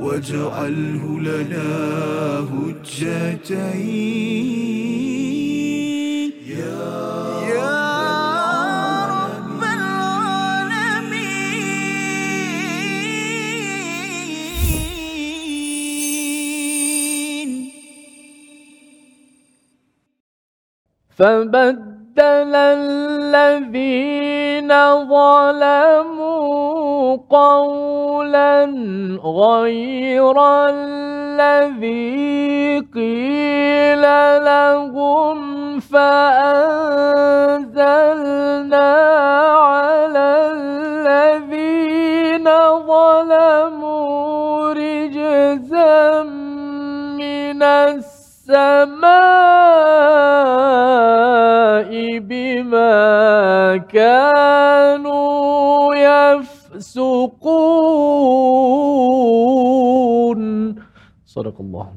واجعله لنا هجتين. يا يا رب العالمين. فبدل الذين ظلموا قولا غير الذي قيل لهم فأنزلنا على الذين ظلموا رجزا من السماء بما كانوا يفسقون صدق الله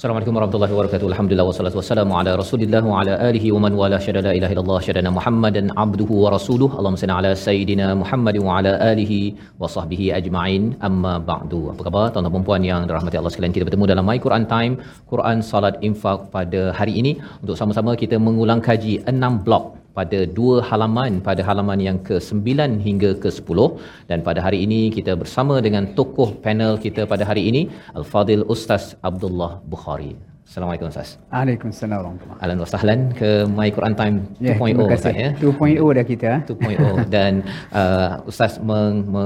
Assalamualaikum warahmatullahi wabarakatuh. Alhamdulillah wassalatu wassalamu ala Rasulillah wa ala alihi wa man wala syada la ilaha illallah syadana Muhammadan abduhu wa rasuluh. Allahumma salli ala sayidina Muhammad wa ala alihi wa sahbihi ajma'in. Amma ba'du. Apa khabar tuan-tuan dan puan yang dirahmati Allah sekalian? Kita bertemu dalam My Quran Time, Quran Salat Infak pada hari ini untuk sama-sama kita mengulang kaji enam blok pada dua halaman pada halaman yang ke-9 hingga ke-10 dan pada hari ini kita bersama dengan tokoh panel kita pada hari ini Al-Fadil Ustaz Abdullah Bukhari. Assalamualaikum Ustaz. Waalaikumsalam warahmatullahi Ahlan wa sahlan ke My Quran Time 2.0 Ya, kasih. Ustaz ya. 2.0 dah kita. ah. 2.0 dan uh, Ustaz meng, me,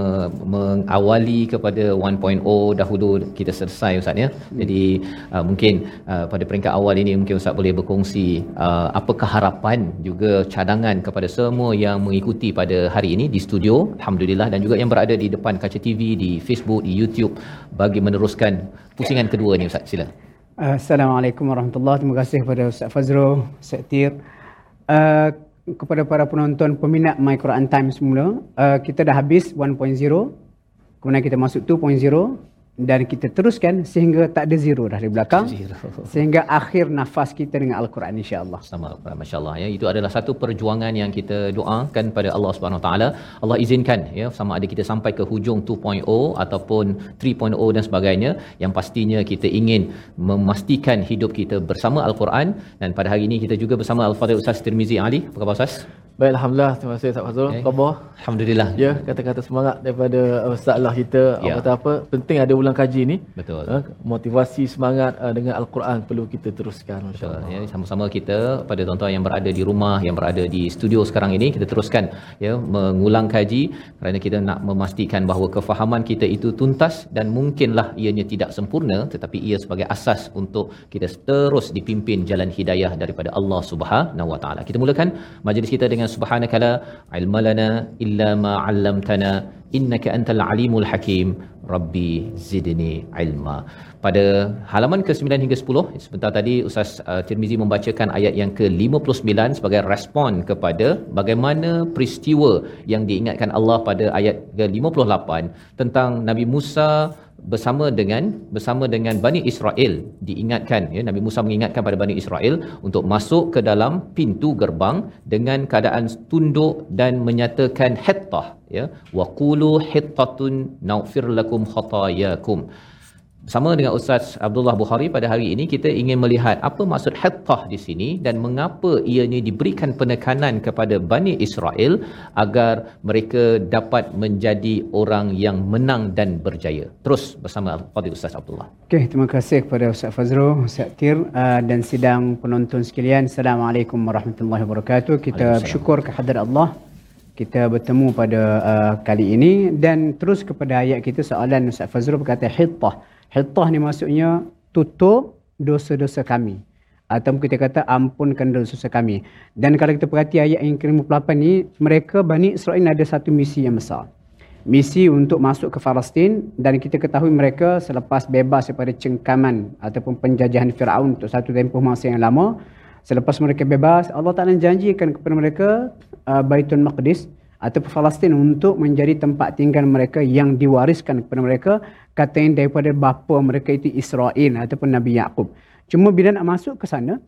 mengawali kepada 1.0 dahulu kita selesai Ustaz ya. Jadi uh, mungkin uh, pada peringkat awal ini mungkin Ustaz boleh berkongsi uh, apakah harapan juga cadangan kepada semua yang mengikuti pada hari ini di studio Alhamdulillah dan juga yang berada di depan kaca TV di Facebook di YouTube bagi meneruskan pusingan kedua ni Ustaz sila. Assalamualaikum warahmatullahi Terima kasih kepada Ustaz Fazrul, Ustaz Tir. Uh, kepada para penonton peminat My Quran Time semula, uh, kita dah habis 1.0. Kemudian kita masuk 2.0 dan kita teruskan sehingga tak ada zero dah di belakang. Zero. Sehingga akhir nafas kita dengan Al-Quran insya-Allah. sama masya-Allah ya itu adalah satu perjuangan yang kita doakan pada Allah Subhanahu taala Allah izinkan ya sama ada kita sampai ke hujung 2.0 ataupun 3.0 dan sebagainya yang pastinya kita ingin memastikan hidup kita bersama al-Quran dan pada hari ini kita juga bersama al-Fadhil Ustaz Tirmizi Ali apa khabar Ustaz Baik, Alhamdulillah. Terima kasih Ustaz Fazrul. Eh. Khabar? alhamdulillah Ya, kata-kata semangat daripada Ustaz lah kita. Ya. Apa apa penting ada ulang kaji ni. betul Ha, motivasi semangat uh, dengan Al-Quran perlu kita teruskan insya-Allah. Ya, sama-sama kita pada tuan-tuan yang berada di rumah, yang berada di studio sekarang ini kita teruskan ya mengulang kaji kerana kita nak memastikan bahawa kefahaman kita itu tuntas dan mungkinlah ianya tidak sempurna tetapi ia sebagai asas untuk kita terus dipimpin jalan hidayah daripada Allah Subhanahu Wa Taala. Kita mulakan majlis kita dengan subhanakala ilmalana illa ma 'allamtana innaka antal alimul hakim. Rabbi zidni ilma. Pada halaman ke-9 hingga 10 sebentar tadi Ustaz uh, Tirmizi membacakan ayat yang ke-59 sebagai respon kepada bagaimana peristiwa yang diingatkan Allah pada ayat ke-58 tentang Nabi Musa bersama dengan bersama dengan Bani Israel diingatkan ya Nabi Musa mengingatkan pada Bani Israel untuk masuk ke dalam pintu gerbang dengan keadaan tunduk dan menyatakan hittah ya. Waqulu hittatun naghfir lakum khatayakum sama dengan Ustaz Abdullah Bukhari pada hari ini kita ingin melihat apa maksud hittah di sini dan mengapa ianya diberikan penekanan kepada Bani Israel agar mereka dapat menjadi orang yang menang dan berjaya. Terus bersama Fadil Ustaz Abdullah. Okey, terima kasih kepada Ustaz Fazrul, Ustaz Tir uh, dan sidang penonton sekalian. Assalamualaikum warahmatullahi wabarakatuh. Kita bersyukur kehadrat Allah. Kita bertemu pada uh, kali ini dan terus kepada ayat kita soalan Ustaz Fazrul berkata hittah. Hittah ni maksudnya tutup dosa-dosa kami. Atau kita kata ampunkan dosa-dosa kami. Dan kalau kita perhati ayat yang ke-58 ni, mereka Bani Israel ada satu misi yang besar misi untuk masuk ke Palestin dan kita ketahui mereka selepas bebas daripada cengkaman ataupun penjajahan Firaun untuk satu tempoh masa yang lama selepas mereka bebas Allah Taala janjikan kepada mereka uh, Baitul Maqdis atau Palestin untuk menjadi tempat tinggal mereka yang diwariskan kepada mereka katanya daripada bapa mereka itu Israel ataupun Nabi Yaqub. Cuma bila nak masuk ke sana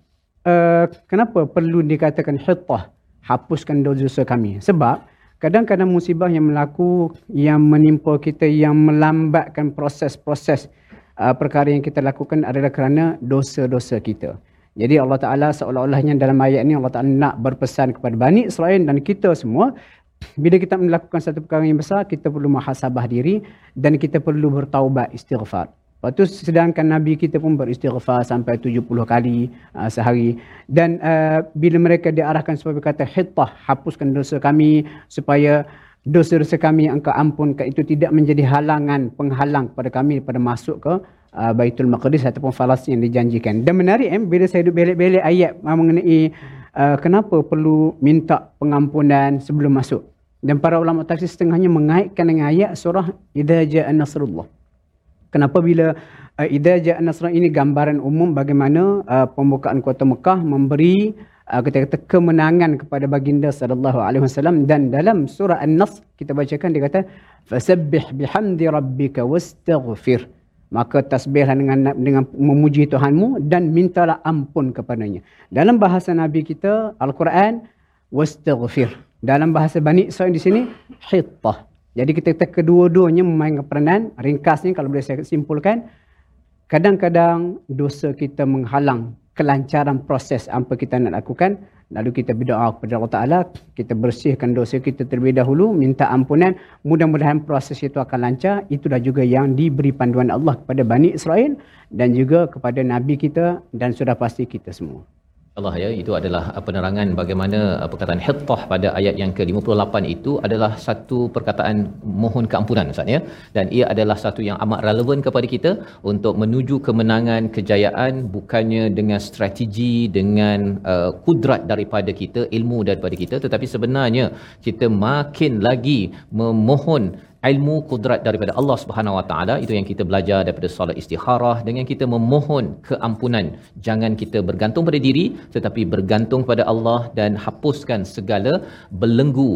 uh, kenapa perlu dikatakan hittah hapuskan dosa-dosa kami? Sebab kadang-kadang musibah yang berlaku yang menimpa kita yang melambatkan proses-proses uh, perkara yang kita lakukan adalah kerana dosa-dosa kita. Jadi Allah Taala seolah-olahnya dalam ayat ini Allah Taala nak berpesan kepada Bani Israel dan kita semua bila kita melakukan satu perkara yang besar kita perlu muhasabah diri dan kita perlu bertaubat istighfar. Lepas tu sedangkan Nabi kita pun beristighfar sampai 70 kali uh, sehari. Dan uh, bila mereka diarahkan supaya berkata, Hittah, hapuskan dosa kami supaya dosa-dosa kami engkau ampunkan. Itu tidak menjadi halangan, penghalang kepada kami pada masuk ke uh, Baitul Maqdis ataupun Falastin yang dijanjikan. Dan menarik eh, bila saya duduk belik-belik ayat mengenai uh, kenapa perlu minta pengampunan sebelum masuk. Dan para ulama tafsir setengahnya mengaitkan dengan ayat surah Idza Ja'a Nasrullah. Kenapa bila uh, Idza Ja'a Nasrullah ini gambaran umum bagaimana uh, pembukaan kota Mekah memberi uh, kita kata kemenangan kepada baginda sallallahu alaihi wasallam dan dalam surah An-Nas kita bacakan dia kata fasabbih bihamdi rabbika wastaghfir maka tasbihlah dengan dengan memuji Tuhanmu dan mintalah ampun kepadanya. Dalam bahasa Nabi kita Al-Quran wastaghfir. Dalam bahasa Bani Israel di sini hittah. Jadi kita kata kedua-duanya memainkan peranan. Ringkasnya kalau boleh saya simpulkan. Kadang-kadang dosa kita menghalang kelancaran proses apa kita nak lakukan. Lalu kita berdoa kepada Allah Ta'ala. Kita bersihkan dosa kita terlebih dahulu. Minta ampunan. Mudah-mudahan proses itu akan lancar. Itulah juga yang diberi panduan Allah kepada Bani Israel. Dan juga kepada Nabi kita. Dan sudah pasti kita semua. Allah ya itu adalah uh, penerangan bagaimana uh, perkataan hittah pada ayat yang ke-58 itu adalah satu perkataan mohon keampunan Ustaz ya. Dan ia adalah satu yang amat relevan kepada kita untuk menuju kemenangan kejayaan bukannya dengan strategi dengan uh, kudrat daripada kita ilmu daripada kita. Tetapi sebenarnya kita makin lagi memohon ilmu kudrat daripada Allah Subhanahu Wa Taala itu yang kita belajar daripada solat istikharah dengan kita memohon keampunan. Jangan kita bergantung pada diri tetapi bergantung pada Allah dan hapuskan segala belenggu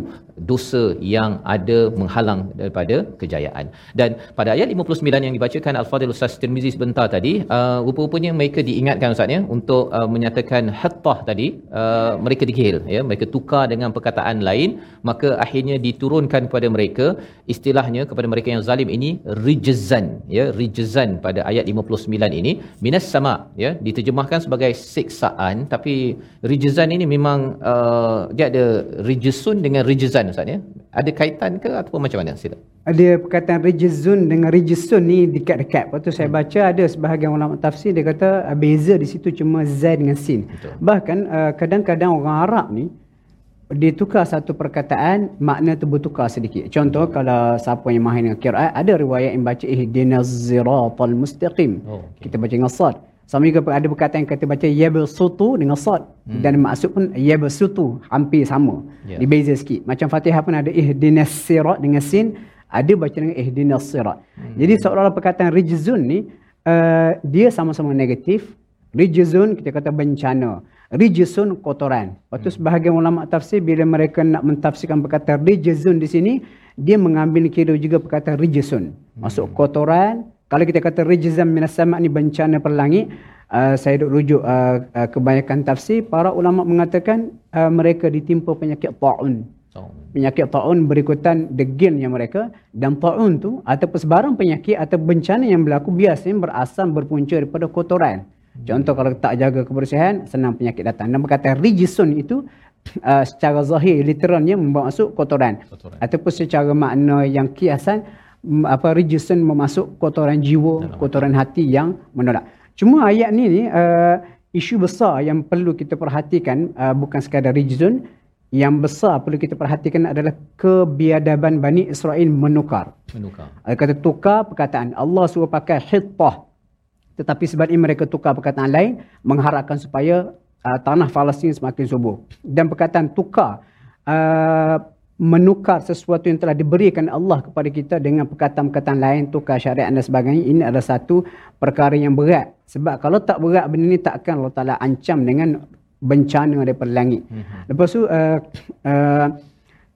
dosa yang ada menghalang daripada kejayaan. Dan pada ayat 59 yang dibacakan Al-Fadhil Ustaz Tirmizi sebentar tadi uh, rupa-rupanya mereka diingatkan Ustaz ya untuk uh, menyatakan hattah tadi uh, mereka digihil ya mereka tukar dengan perkataan lain maka akhirnya diturunkan kepada mereka istilah istilahnya kepada mereka yang zalim ini rijzan ya rijzan pada ayat 59 ini minas sama ya diterjemahkan sebagai siksaan tapi rijzan ini memang uh, dia ada rijsun dengan rijzan ustaz ya? Ada kaitan ke ataupun macam mana? Sila. Ada perkataan rijzun dengan rijsun ni dekat-dekat. Lepas tu saya baca ada sebahagian ulama tafsir dia kata uh, beza di situ cuma z dengan sin. Betul. bahkan uh, kadang-kadang orang Arab ni ditukar satu perkataan makna tu bertukar sedikit. Contoh kalau siapa yang mahir dengan qiraat ada riwayat yang baca ihdinas siratal mustaqim. Oh, okay. kita baca dengan sad sama juga ada perkataan yang kata baca yabsutu dengan sad hmm. dan maksud pun yabsutu hampir sama yeah. dibeza sikit macam Fatihah pun ada ihdinas sirat dengan sin ada baca dengan ihdinas sirat hmm. jadi seolah-olah perkataan rijzun ni uh, dia sama-sama negatif rijzun kita kata bencana Rijisun kotoran. Lepas tu hmm. sebahagian ulama tafsir bila mereka nak mentafsirkan perkataan rijisun di sini, dia mengambil kira juga perkataan rijisun. Masuk hmm. kotoran. Kalau kita kata rijizan minas sama ni bencana perlangit, uh, saya duk rujuk uh, uh, kebanyakan tafsir, para ulama mengatakan uh, mereka ditimpa penyakit ta'un. Penyakit ta'un berikutan degilnya mereka dan ta'un tu ataupun sebarang penyakit atau bencana yang berlaku biasanya berasal berpunca daripada kotoran. Contoh kalau tak jaga kebersihan, senang penyakit datang. Dan berkata rijisun itu uh, secara zahir, literalnya membawa masuk kotoran. kotoran. Ataupun secara makna yang kiasan, apa rijisun memasuk kotoran jiwa, kotoran hati yang menolak. Cuma ayat ni, ni uh, isu besar yang perlu kita perhatikan uh, bukan sekadar rijisun, yang besar perlu kita perhatikan adalah kebiadaban Bani Israel menukar. Menukar. Ada kata tukar perkataan. Allah suruh pakai hittah tetapi sebab ini mereka tukar perkataan lain mengharapkan supaya uh, tanah Palestin semakin subur. Dan perkataan tukar uh, menukar sesuatu yang telah diberikan Allah kepada kita dengan perkataan-perkataan lain tukar syariat dan sebagainya ini adalah satu perkara yang berat. Sebab kalau tak berat benda ini takkan Allah Taala ancam dengan bencana daripada langit. Mm-hmm. Lepas tu uh, uh,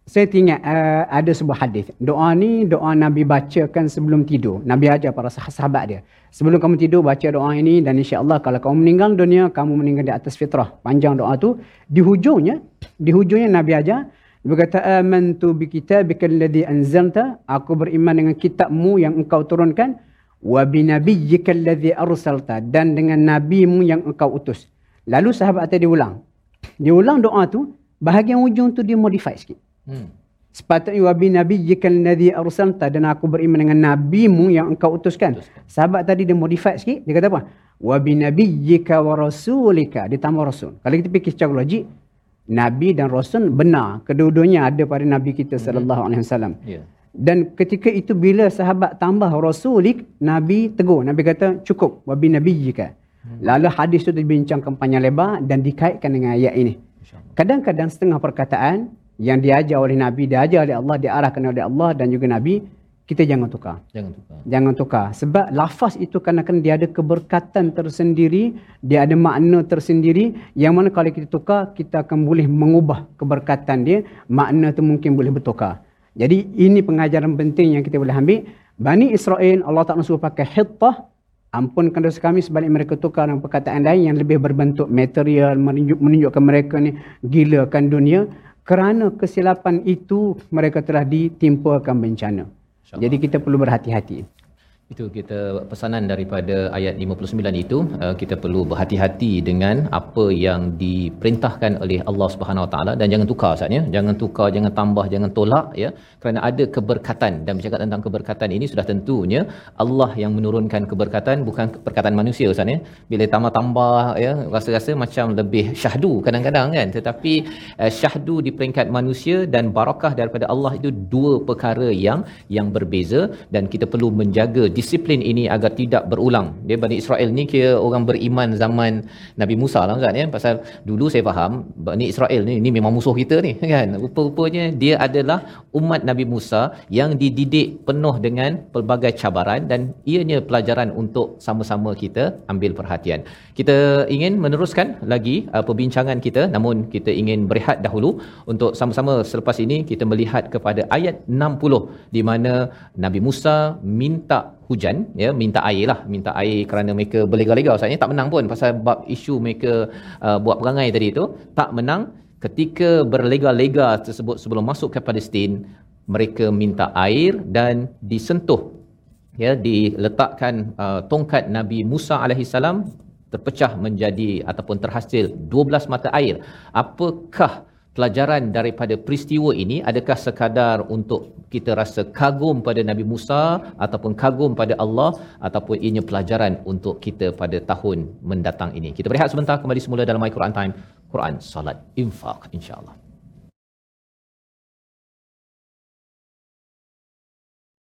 saya ingat uh, ada sebuah hadis. Doa ni doa Nabi bacakan sebelum tidur. Nabi ajar para sahabat dia. Sebelum kamu tidur baca doa ini dan insya-Allah kalau kamu meninggal dunia kamu meninggal di atas fitrah. Panjang doa tu di hujungnya di hujungnya Nabi ajar Dia berkata amantu bi kitabika alladhi anzalta aku beriman dengan kitabmu yang engkau turunkan wa bi nabiyyika alladhi arsalta dan dengan nabimu yang engkau utus. Lalu sahabat tadi ulang. Dia ulang doa tu bahagian ujung tu dia modify sikit. Hmm. Sepatutnya wa bi nabiyyika alladhi arsalta dan aku beriman dengan nabimu yang engkau utuskan. Sahabat tadi dia modify sikit dia kata apa? Wa bi nabiyyika wa rasulika dia tambah rasul. Kalau kita fikir secara logik Nabi dan Rasul benar. Kedua-duanya ada pada Nabi kita sallallahu alaihi wasallam. Ya. Dan ketika itu bila sahabat tambah rasulik, Nabi tegur. Nabi kata cukup wabi nabiyyika. Lalu hadis itu dibincangkan panjang lebar dan dikaitkan dengan ayat ini. Kadang-kadang setengah perkataan yang diajar oleh Nabi, diajar oleh Allah, diarahkan oleh Allah dan juga Nabi, kita jangan tukar. Jangan tukar. Jangan tukar. Sebab lafaz itu kadang-kadang dia ada keberkatan tersendiri, dia ada makna tersendiri yang mana kalau kita tukar, kita akan boleh mengubah keberkatan dia, makna tu mungkin boleh bertukar. Jadi ini pengajaran penting yang kita boleh ambil. Bani Israel, Allah Ta'ala suruh pakai hittah, ampunkan dosa kami sebalik mereka tukar dengan perkataan lain yang lebih berbentuk material, menunjuk, menunjukkan mereka ni gilakan dunia. Kerana kesilapan itu, mereka telah ditimpakan bencana. InsyaAllah. Jadi kita perlu berhati-hati. Itu kita pesanan daripada ayat 59 itu uh, kita perlu berhati-hati dengan apa yang diperintahkan oleh Allah Subhanahu Wa Taala dan jangan tukar Ustaz ya. Jangan tukar, jangan tambah, jangan tolak ya. Kerana ada keberkatan dan bercakap tentang keberkatan ini sudah tentunya Allah yang menurunkan keberkatan bukan perkataan manusia Ustaz ya. Bila tambah-tambah ya rasa-rasa macam lebih syahdu kadang-kadang kan. Tetapi uh, syahdu di peringkat manusia dan barakah daripada Allah itu dua perkara yang yang berbeza dan kita perlu menjaga disiplin ini agar tidak berulang. Dia Bani Israel ni kira orang beriman zaman Nabi Musa lah Ustaz ya. Pasal dulu saya faham Bani Israel ni ni memang musuh kita ni kan. Rupa-rupanya dia adalah umat Nabi Musa yang dididik penuh dengan pelbagai cabaran dan ianya pelajaran untuk sama-sama kita ambil perhatian. Kita ingin meneruskan lagi uh, perbincangan kita namun kita ingin berehat dahulu untuk sama-sama selepas ini kita melihat kepada ayat 60 di mana Nabi Musa minta hujan ya minta air lah. Minta air kerana mereka berlega-lega. Ustaz tak menang pun pasal bab isu mereka uh, buat perangai tadi itu tak menang. Ketika berlega-lega tersebut sebelum masuk ke Palestin mereka minta air dan disentuh ya diletakkan uh, tongkat Nabi Musa alaihissalam terpecah menjadi ataupun terhasil 12 mata air. Apakah pelajaran daripada peristiwa ini adakah sekadar untuk kita rasa kagum pada Nabi Musa ataupun kagum pada Allah ataupun ianya pelajaran untuk kita pada tahun mendatang ini. Kita berehat sebentar kembali semula dalam My Quran Time. Quran Salat Infaq insya-Allah.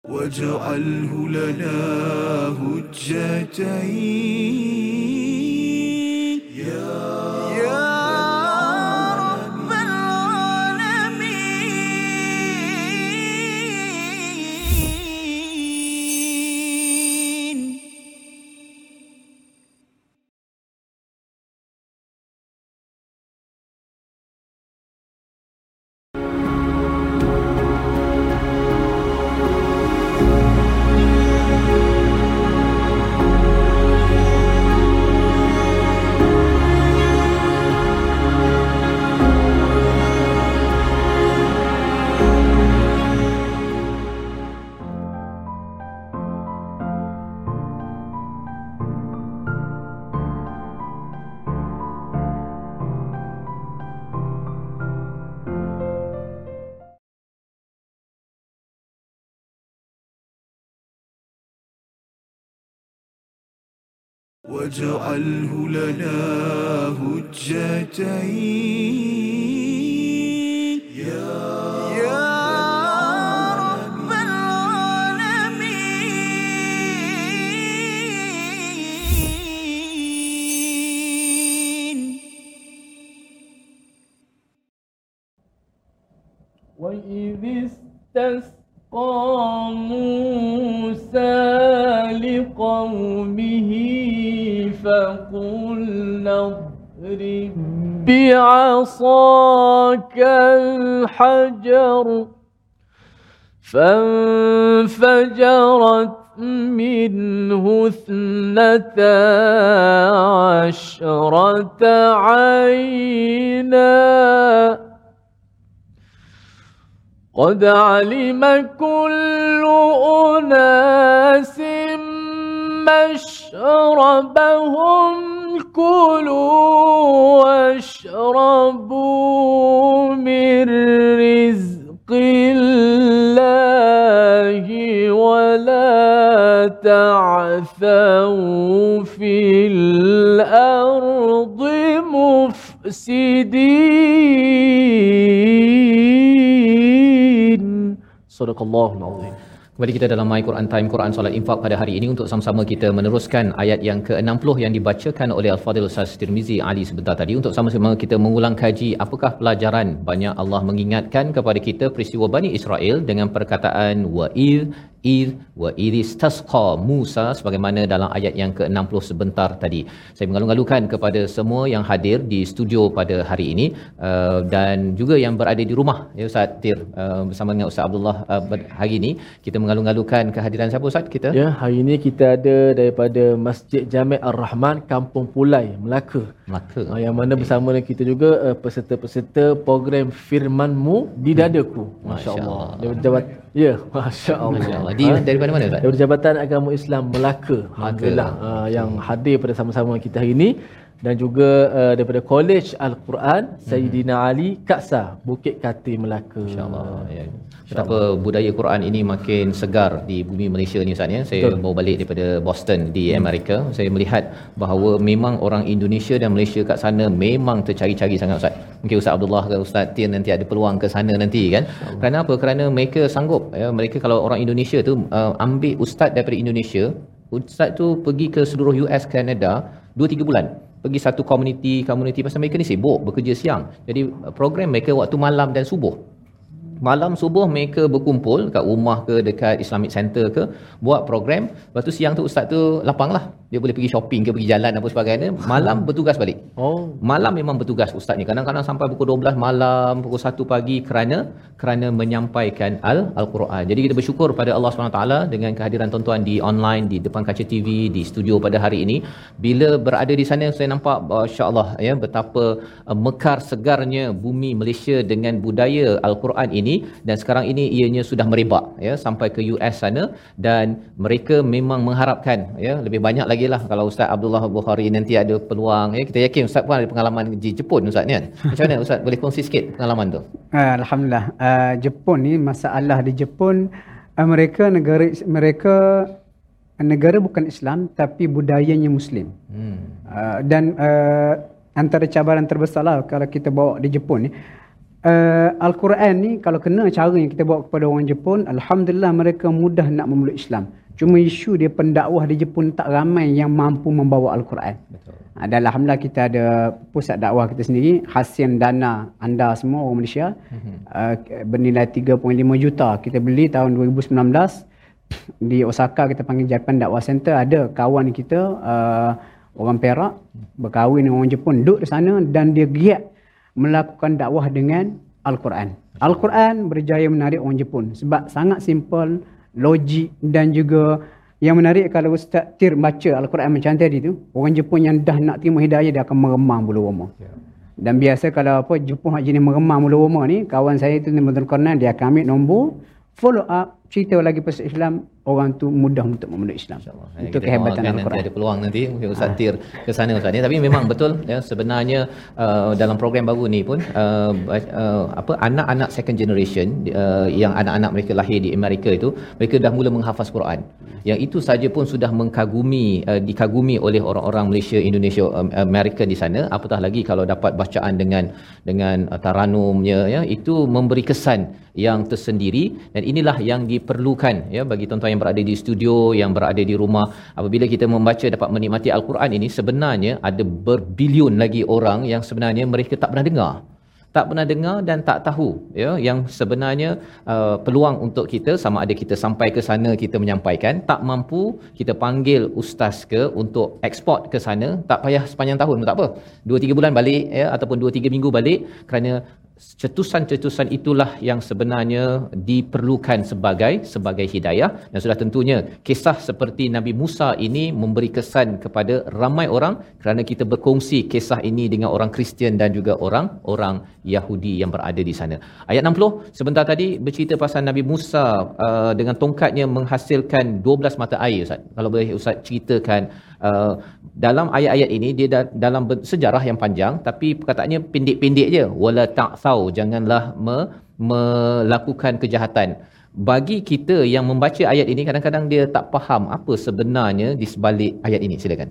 واجعله لنا هجتين واجعله لنا هجتين. يا يا رب العالمين. وإذ استسقى موسى لقومه فقلنا اضرب بعصاك الحجر فانفجرت منه اثنتا عشرة عينا. قد علم كل أناس مشربهم كلوا واشربوا من رزق الله ولا تعثوا في الأرض مفسدين. صدق الله العظيم. Kembali kita dalam My Quran Time Quran Solat Infak pada hari ini untuk sama-sama kita meneruskan ayat yang ke-60 yang dibacakan oleh Al-Fadhil Ustaz Tirmizi Ali sebentar tadi untuk sama-sama kita mengulang kaji apakah pelajaran banyak Allah mengingatkan kepada kita peristiwa Bani Israel dengan perkataan wa'il id wa idistasqa Musa sebagaimana dalam ayat yang ke-60 sebentar tadi. Saya mengalung-alungkan kepada semua yang hadir di studio pada hari ini uh, dan juga yang berada di rumah ya Ustaz Tir uh, bersama dengan Ustaz Abdullah uh, hari ini kita mengalung-alungkan kehadiran siapa Ustaz kita? Ya, hari ini kita ada daripada Masjid Jami' Ar-Rahman Kampung Pulai, Melaka. Melaka. Uh, yang mana bersama dengan kita juga uh, peserta-peserta program Firmanmu di dadaku. Masya-Allah. Dia jabat Ya, masya-Allah. Masya-Allah. Di daripada mana Ustaz? Daripada Jabatan Agama Islam Melaka. Alhamdulillah uh, yang hadir pada sama-sama kita hari ini dan juga uh, daripada College Al-Quran Sayyidina Ali Kaksa Bukit Kati Melaka. InsyaAllah. Ya. Betapa budaya Quran ini makin segar di bumi Malaysia ni Ustaz ya. Saya Betul. bawa balik daripada Boston di Amerika. Saya melihat bahawa memang orang Indonesia dan Malaysia kat sana memang tercari-cari sangat Ustaz. Mungkin Ustaz Abdullah ke Ustaz Tin nanti ada peluang ke sana nanti kan. Kerana apa? Kerana mereka sanggup ya. Mereka kalau orang Indonesia tu uh, ambil ustaz daripada Indonesia, ustaz tu pergi ke seluruh US, Canada 2 3 bulan pergi satu komuniti komuniti pasal mereka ni sibuk bekerja siang. Jadi uh, program mereka waktu malam dan subuh. Malam subuh mereka berkumpul kat rumah ke dekat Islamic Center ke buat program. Lepas tu siang tu ustaz tu lapang lah dia boleh pergi shopping ke pergi jalan apa sebagainya malam bertugas balik. Oh, malam memang bertugas ustaz ni kadang-kadang sampai pukul 12 malam pukul 1 pagi kerana kerana menyampaikan al al-Quran. Jadi kita bersyukur pada Allah SWT dengan kehadiran tuan-tuan di online di depan kaca TV di studio pada hari ini. Bila berada di sana saya nampak masya-Allah ya betapa uh, mekar segarnya bumi Malaysia dengan budaya al-Quran ini. Dan sekarang ini ianya sudah merebak ya sampai ke US sana. Dan mereka memang mengharapkan ya lebih banyak lagi lah kalau Ustaz Abdullah Bukhari nanti ada peluang. Ya kita yakin Ustaz pun ada pengalaman di Jepun Ustaz ni kan? Macam mana Ustaz? Boleh kongsi sikit pengalaman tu? Uh, Alhamdulillah. Uh, Jepun ni masalah di Jepun uh, mereka negara mereka negara bukan Islam tapi budayanya Muslim. hmm. Uh, dan uh, antara cabaran terbesar lah kalau kita bawa di Jepun ni uh, Al-Quran ni kalau kena cara yang kita bawa kepada orang Jepun Alhamdulillah mereka mudah nak memeluk Islam cuma isu dia pendakwah di Jepun tak ramai yang mampu membawa Al-Quran. Betul. Ha, Dan Alhamdulillah kita ada pusat dakwah kita sendiri hasil dana anda semua orang Malaysia. Uh, bernilai 3.5 juta kita beli tahun 2019 di Osaka kita panggil Japan Dakwah Center ada kawan kita uh, orang Perak berkahwin dengan orang Jepun duduk di sana dan dia giat melakukan dakwah dengan Al-Quran. Al-Quran berjaya menarik orang Jepun sebab sangat simple, logik dan juga yang menarik kalau Ustaz Tir baca Al-Quran macam tadi tu, orang Jepun yang dah nak terima hidayah dia akan meremang bulu roma. Dan biasa kalau apa Jepun hak jenis meremang bulu roma ni, kawan saya tu ni Muhammad Kornan dia akan ambil nombor, follow up, cerita lagi pasal Islam, orang tu mudah untuk memeluk Islam. Eh, Itu kita kehebatan doakan Nanti Al-Quran. ada peluang nanti mungkin Ustaz Tir ke sana Ustaz ni. Tapi memang betul ya sebenarnya uh, dalam program baru ni pun uh, uh, apa anak-anak second generation uh, yang anak-anak mereka lahir di Amerika itu mereka dah mula menghafaz Quran. Yang itu saja pun sudah mengkagumi uh, dikagumi oleh orang-orang Malaysia, Indonesia, um, Amerika di sana. Apatah lagi kalau dapat bacaan dengan dengan uh, taranumnya ya itu memberi kesan yang tersendiri dan inilah yang diperlukan ya bagi tuan-tuan yang berada di studio yang berada di rumah. Apabila kita membaca dapat menikmati al-Quran ini sebenarnya ada berbilion lagi orang yang sebenarnya mereka tak pernah dengar. Tak pernah dengar dan tak tahu ya yang sebenarnya uh, peluang untuk kita sama ada kita sampai ke sana kita menyampaikan. Tak mampu kita panggil ustaz ke untuk eksport ke sana. Tak payah sepanjang tahun tak apa. 2 3 bulan balik ya ataupun 2 3 minggu balik kerana cetusan-cetusan itulah yang sebenarnya diperlukan sebagai sebagai hidayah dan sudah tentunya kisah seperti Nabi Musa ini memberi kesan kepada ramai orang kerana kita berkongsi kisah ini dengan orang Kristian dan juga orang orang Yahudi yang berada di sana. Ayat 60 sebentar tadi bercerita pasal Nabi Musa uh, dengan tongkatnya menghasilkan 12 mata air Ustaz. Kalau boleh Ustaz ceritakan uh, dalam ayat-ayat ini dia da- dalam sejarah yang panjang tapi perkataannya pendek-pendek je wala ta'thau janganlah me- melakukan kejahatan bagi kita yang membaca ayat ini kadang-kadang dia tak faham apa sebenarnya di sebalik ayat ini silakan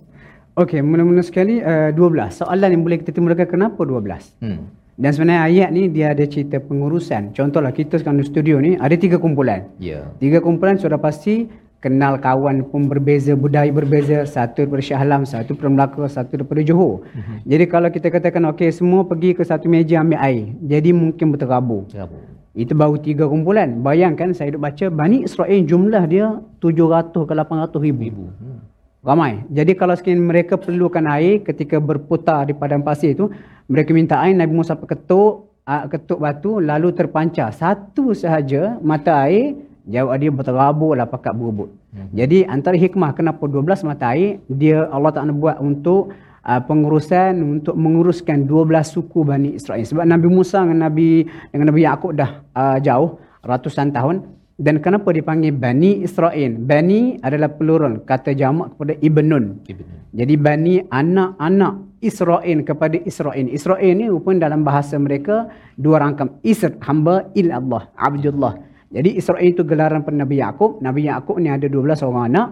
Okey, mula-mula sekali uh, 12. Soalan yang boleh kita timbulkan kenapa 12? hmm Dan sebenarnya ayat ni dia ada cerita pengurusan. Contohlah kita sekarang di studio ni ada tiga kumpulan. ya Tiga kumpulan sudah pasti kenal kawan pun berbeza, budaya berbeza. Satu daripada Shah Alam, satu daripada Melaka, satu daripada Johor. Mm-hmm. Jadi kalau kita katakan okey semua pergi ke satu meja ambil air. Jadi mungkin berterabur. Terabur. Itu baru tiga kumpulan. Bayangkan saya duk baca Bani Israel jumlah dia 700 ke 800 ribu. ribu. Hmm. Ramai. Jadi kalau sekiranya mereka perlukan air ketika berputar di padang pasir itu, mereka minta air, Nabi Musa ketuk, ah, ketuk batu, lalu terpancar. Satu sahaja mata air, jawab dia berterabur lah pakat berebut. Hmm. Jadi antara hikmah kenapa 12 mata air, dia Allah Ta'ala buat untuk uh, pengurusan untuk menguruskan 12 suku Bani Israel. Sebab Nabi Musa dengan Nabi dengan Nabi Yaakob dah uh, jauh ratusan tahun dan kenapa dipanggil Bani Israel? Bani adalah plural kata jamak kepada Ibnun. Ibnu. Jadi Bani anak-anak Israel kepada Israel. Israel ni rupanya dalam bahasa mereka dua rangkam. Isr hamba il Allah, Abdullah. Jadi Israel itu gelaran pada Nabi Yaakob. Nabi Yaakob ni ada 12 orang anak.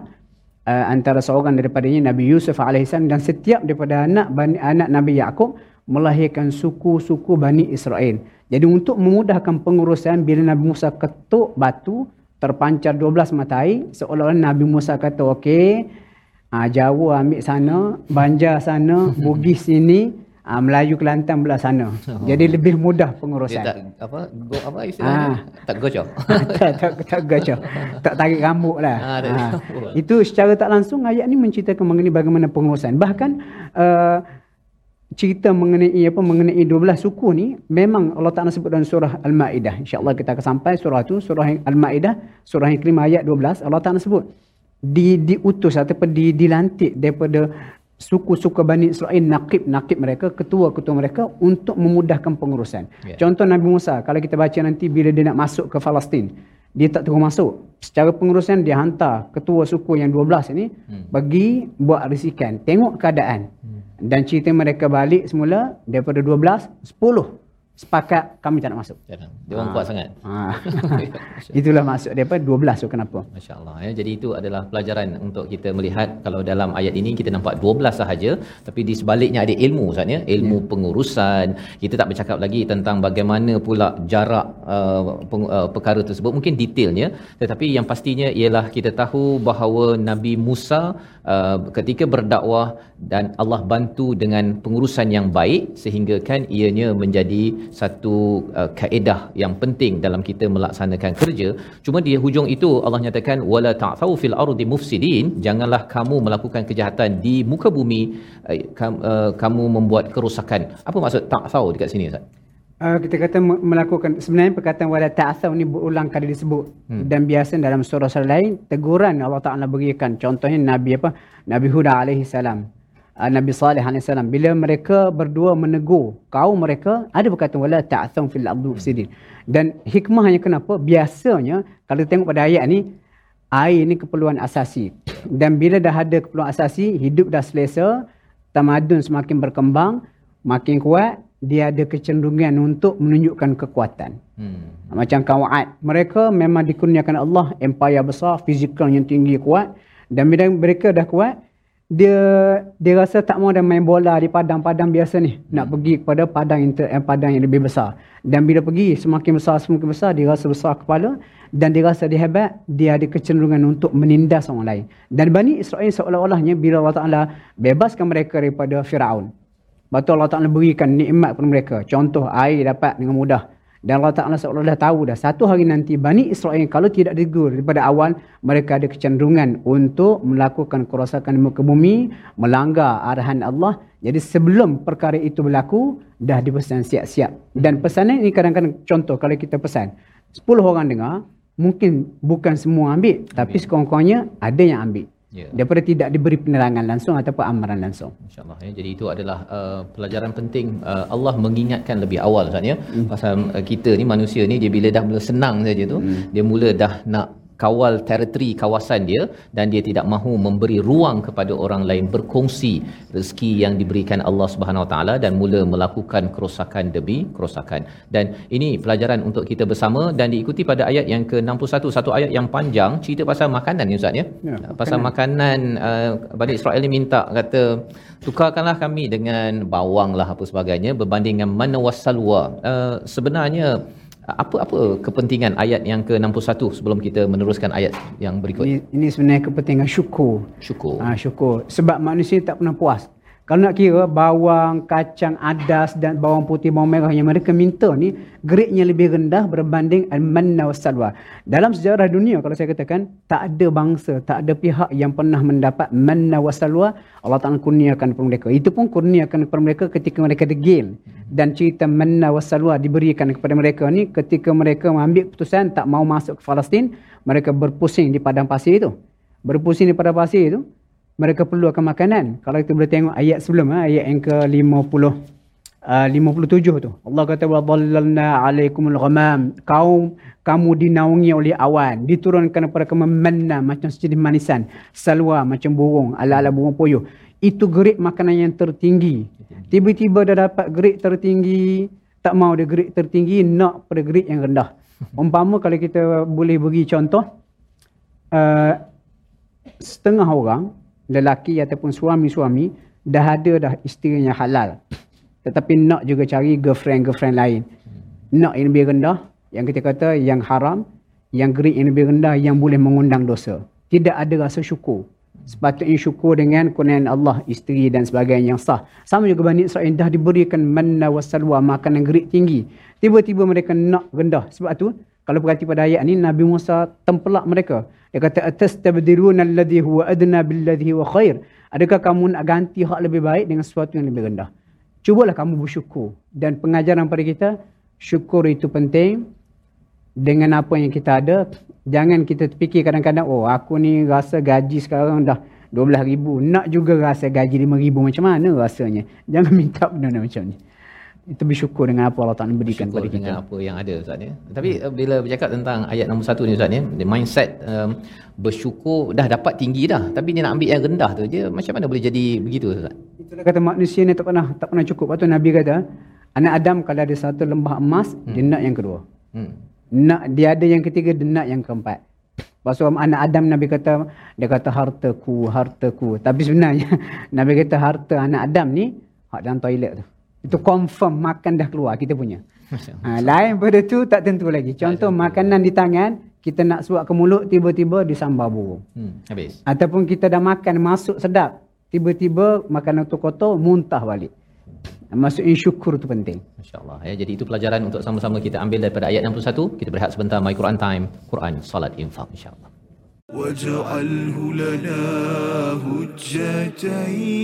Uh, antara seorang daripadanya Nabi Yusuf AS dan setiap daripada anak Bani, anak Nabi Yaakob melahirkan suku-suku Bani Israel. Jadi untuk memudahkan pengurusan bila Nabi Musa ketuk batu terpancar 12 mata air seolah-olah Nabi Musa kata okey ah Jawa ambil sana, Banjar sana, Bugis sini, ah Melayu Kelantan belah sana. Jadi lebih mudah dia pengurusan. tak apa go apa istilahnya Ah. tak gocok tak tak tak gacor. Tak tarik rambut lah. Ah, tarik Ah. rambut. Itu secara tak langsung ayat ni menceritakan mengenai bagaimana pengurusan. Bahkan uh, cerita mengenai apa mengenai 12 suku ni memang Allah Taala sebut dalam surah Al-Maidah. Insya-Allah kita akan sampai surah tu surah Al-Maidah surah yang kelima ayat 12 Allah Taala sebut di diutus ataupun di dilantik daripada suku-suku Bani Israel nakib-nakib mereka ketua-ketua mereka untuk memudahkan pengurusan. Ya. Contoh Nabi Musa kalau kita baca nanti bila dia nak masuk ke Palestin dia tak terus masuk. Secara pengurusan dia hantar ketua suku yang 12 ini hmm. pergi buat risikan, tengok keadaan. Hmm. Dan cerita mereka balik semula daripada 12, 10 sepakat kami tak nak masuk. Dia orang kuat sangat Ha. Itulah maksud daripada 12 tu kenapa? Masya Allah ya. Jadi itu adalah pelajaran untuk kita melihat kalau dalam ayat ini kita nampak 12 sahaja tapi di sebaliknya ada ilmu Ustaz ya. Ilmu yeah. pengurusan. Kita tak bercakap lagi tentang bagaimana pula jarak uh, peng, uh, perkara tersebut mungkin detailnya tetapi yang pastinya ialah kita tahu bahawa Nabi Musa uh, ketika berdakwah dan Allah bantu dengan pengurusan yang baik sehingga kan ianya menjadi satu uh, kaedah yang penting dalam kita melaksanakan kerja. Cuma di hujung itu Allah nyatakan wala ta'thaw fil ardi mufsidin. Janganlah kamu melakukan kejahatan di muka bumi uh, kam- uh, kamu membuat kerosakan. Apa maksud ta'thaw dekat sini Ustaz? Uh, kita kata me- melakukan sebenarnya perkataan wala ta'asaw ni berulang kali disebut. Hmm. dan biasa dalam surah-surah lain teguran Allah Taala berikan. Contohnya Nabi apa? Nabi Hud alaihi salam uh, Nabi Saleh alaihi salam bila mereka berdua menegur kaum mereka ada perkataan wala ta'asaw fil ardi mufsidin dan hikmahnya kenapa biasanya kalau tengok pada ayat ni air ni keperluan asasi dan bila dah ada keperluan asasi hidup dah selesa tamadun semakin berkembang makin kuat dia ada kecenderungan untuk menunjukkan kekuatan. hmm Macam kaum Ad. Mereka memang dikurniakan Allah empire besar, fizikal yang tinggi kuat. Dan bila mereka dah kuat, dia dia rasa tak mau dah main bola di padang-padang biasa ni. Nak pergi kepada padang inter, eh, padang yang lebih besar. Dan bila pergi semakin besar semakin besar dia rasa besar kepala dan dia rasa dia hebat, dia ada kecenderungan untuk menindas orang lain. Dan Bani Israel seolah-olahnya bila Allah Taala bebaskan mereka daripada Firaun. Lepas tu Allah Ta'ala berikan nikmat kepada mereka. Contoh air dapat dengan mudah. Dan Allah Ta'ala seolah dah tahu dah. Satu hari nanti Bani Israel kalau tidak digur daripada awal. Mereka ada kecenderungan untuk melakukan kerosakan di muka bumi. Melanggar arahan Allah. Jadi sebelum perkara itu berlaku. Dah dipesan siap-siap. Dan pesanan ini kadang-kadang contoh kalau kita pesan. 10 orang dengar. Mungkin bukan semua ambil. Tapi sekurang-kurangnya ada yang ambil. Ya. Daripada tidak diberi penerangan langsung ataupun amaran langsung. InsyaAllah ya. Jadi itu adalah uh, pelajaran penting uh, Allah mengingatkan lebih awal Ustaz ya. Hmm. Pasal uh, kita ni manusia ni dia bila dah mula senang saja tu hmm. dia mula dah nak kawal teritori kawasan dia dan dia tidak mahu memberi ruang kepada orang lain berkongsi rezeki yang diberikan Allah Subhanahu Wa Taala dan mula melakukan kerosakan demi kerosakan. Dan ini pelajaran untuk kita bersama dan diikuti pada ayat yang ke-61 satu ayat yang panjang cerita pasal makanan ni ustaz ya. Ya, pasal makanan uh, Bani Israel ni minta kata tukarkanlah kami dengan bawang lah apa sebagainya berbanding dengan mana wasalwa. Uh, sebenarnya apa-apa kepentingan ayat yang ke-61 sebelum kita meneruskan ayat yang berikut? Ini, ini sebenarnya kepentingan syukur. Syukur. Ha, syukur. Sebab manusia tak pernah puas. Kalau nak kira bawang, kacang adas dan bawang putih, bawang merah yang mereka minta ni gradenya lebih rendah berbanding al-manna salwa. Dalam sejarah dunia kalau saya katakan tak ada bangsa, tak ada pihak yang pernah mendapat manna salwa Allah Taala kurniakan kepada mereka. Itu pun kurniakan kepada mereka ketika mereka degil dan cerita manna salwa diberikan kepada mereka ni ketika mereka mengambil keputusan tak mau masuk ke Palestin, mereka berpusing di padang pasir itu. Berpusing di padang pasir itu, mereka perlu akan makanan. Kalau kita boleh tengok ayat sebelum eh, ayat yang ke-50 uh, 57 tu. Allah kata wadallalna alaikumul ghamam. Kaum kamu dinaungi oleh awan, diturunkan kepada kamu manna macam sejenis manisan, salwa macam burung, ala-ala burung puyuh. Itu gerik makanan yang tertinggi. Tiba-tiba dah dapat gerik tertinggi, tak mau dia gerik tertinggi, nak pada gerik yang rendah. Umpama kalau kita boleh bagi contoh, uh, setengah orang lelaki ataupun suami-suami dah ada dah isteri yang halal. Tetapi nak juga cari girlfriend-girlfriend lain. Nak yang lebih rendah, yang kita kata yang haram, yang gerik yang lebih rendah yang boleh mengundang dosa. Tidak ada rasa syukur. Sepatutnya syukur dengan kurniaan Allah, isteri dan sebagainya yang sah. Sama juga Bani Israel dah diberikan manna wa salwa, makanan gerik tinggi. Tiba-tiba mereka nak rendah. Sebab tu, kalau perhati pada ayat ni, Nabi Musa tempelak mereka. Dia kata atastabdiruna alladhi huwa adna billadhi huwa khair. Adakah kamu nak ganti hak lebih baik dengan sesuatu yang lebih rendah? Cubalah kamu bersyukur dan pengajaran pada kita syukur itu penting dengan apa yang kita ada. Jangan kita fikir kadang-kadang oh aku ni rasa gaji sekarang dah 12 ribu. Nak juga rasa gaji 5 ribu macam mana rasanya. Jangan minta benda macam ni itu bersyukur dengan apa Allah Taala berikan kepada kita. dengan apa yang ada Ustaz ya. Tapi hmm. bila bercakap tentang ayat nombor satu ni Ustaz ya, mindset um, bersyukur dah dapat tinggi dah tapi dia nak ambil yang rendah tu je macam mana boleh jadi begitu Ustaz? Itulah kata manusia ni tak pernah tak pernah cukup. Lepas Nabi kata anak Adam kalau ada satu lembah emas hmm. dia nak yang kedua. Hmm. Nak dia ada yang ketiga dia nak yang keempat. Pasal anak Adam Nabi kata dia kata hartaku hartaku tapi sebenarnya Nabi kata harta anak Adam ni hak dalam toilet tu. Itu confirm makan dah keluar kita punya. Ha, lain pada tu tak tentu lagi. Contoh makanan di tangan, kita nak suap ke mulut, tiba-tiba disambar burung. Hmm, habis. Ataupun kita dah makan, masuk sedap. Tiba-tiba makanan tu kotor, muntah balik. Maksudnya syukur tu penting. InsyaAllah. Ya, jadi itu pelajaran untuk sama-sama kita ambil daripada ayat 61. Kita berehat sebentar. My Quran Time. Quran, Salat, Infaq. InsyaAllah. واجعله لنا هجتين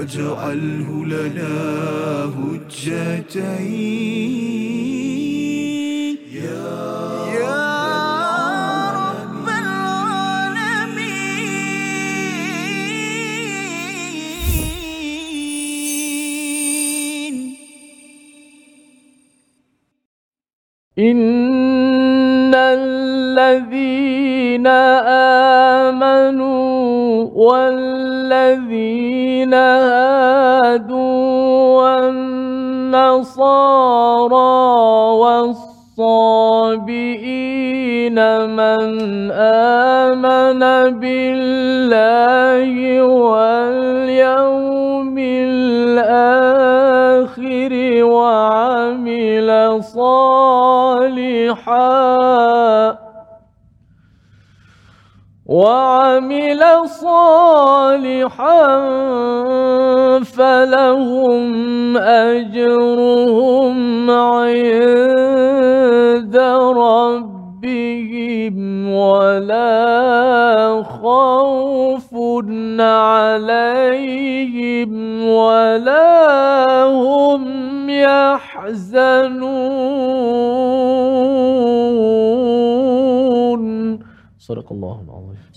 واجعله لنا هجتين يا رب العالمين إن الذين آمنوا والذين هادوا والنصارى والصابئين من آمن بالله واليوم الآخر وعمل صالحا وعمل صالحا فلهم أجرهم عند ربهم ولا خوف عليهم ولا هم يحزنون. صدق الله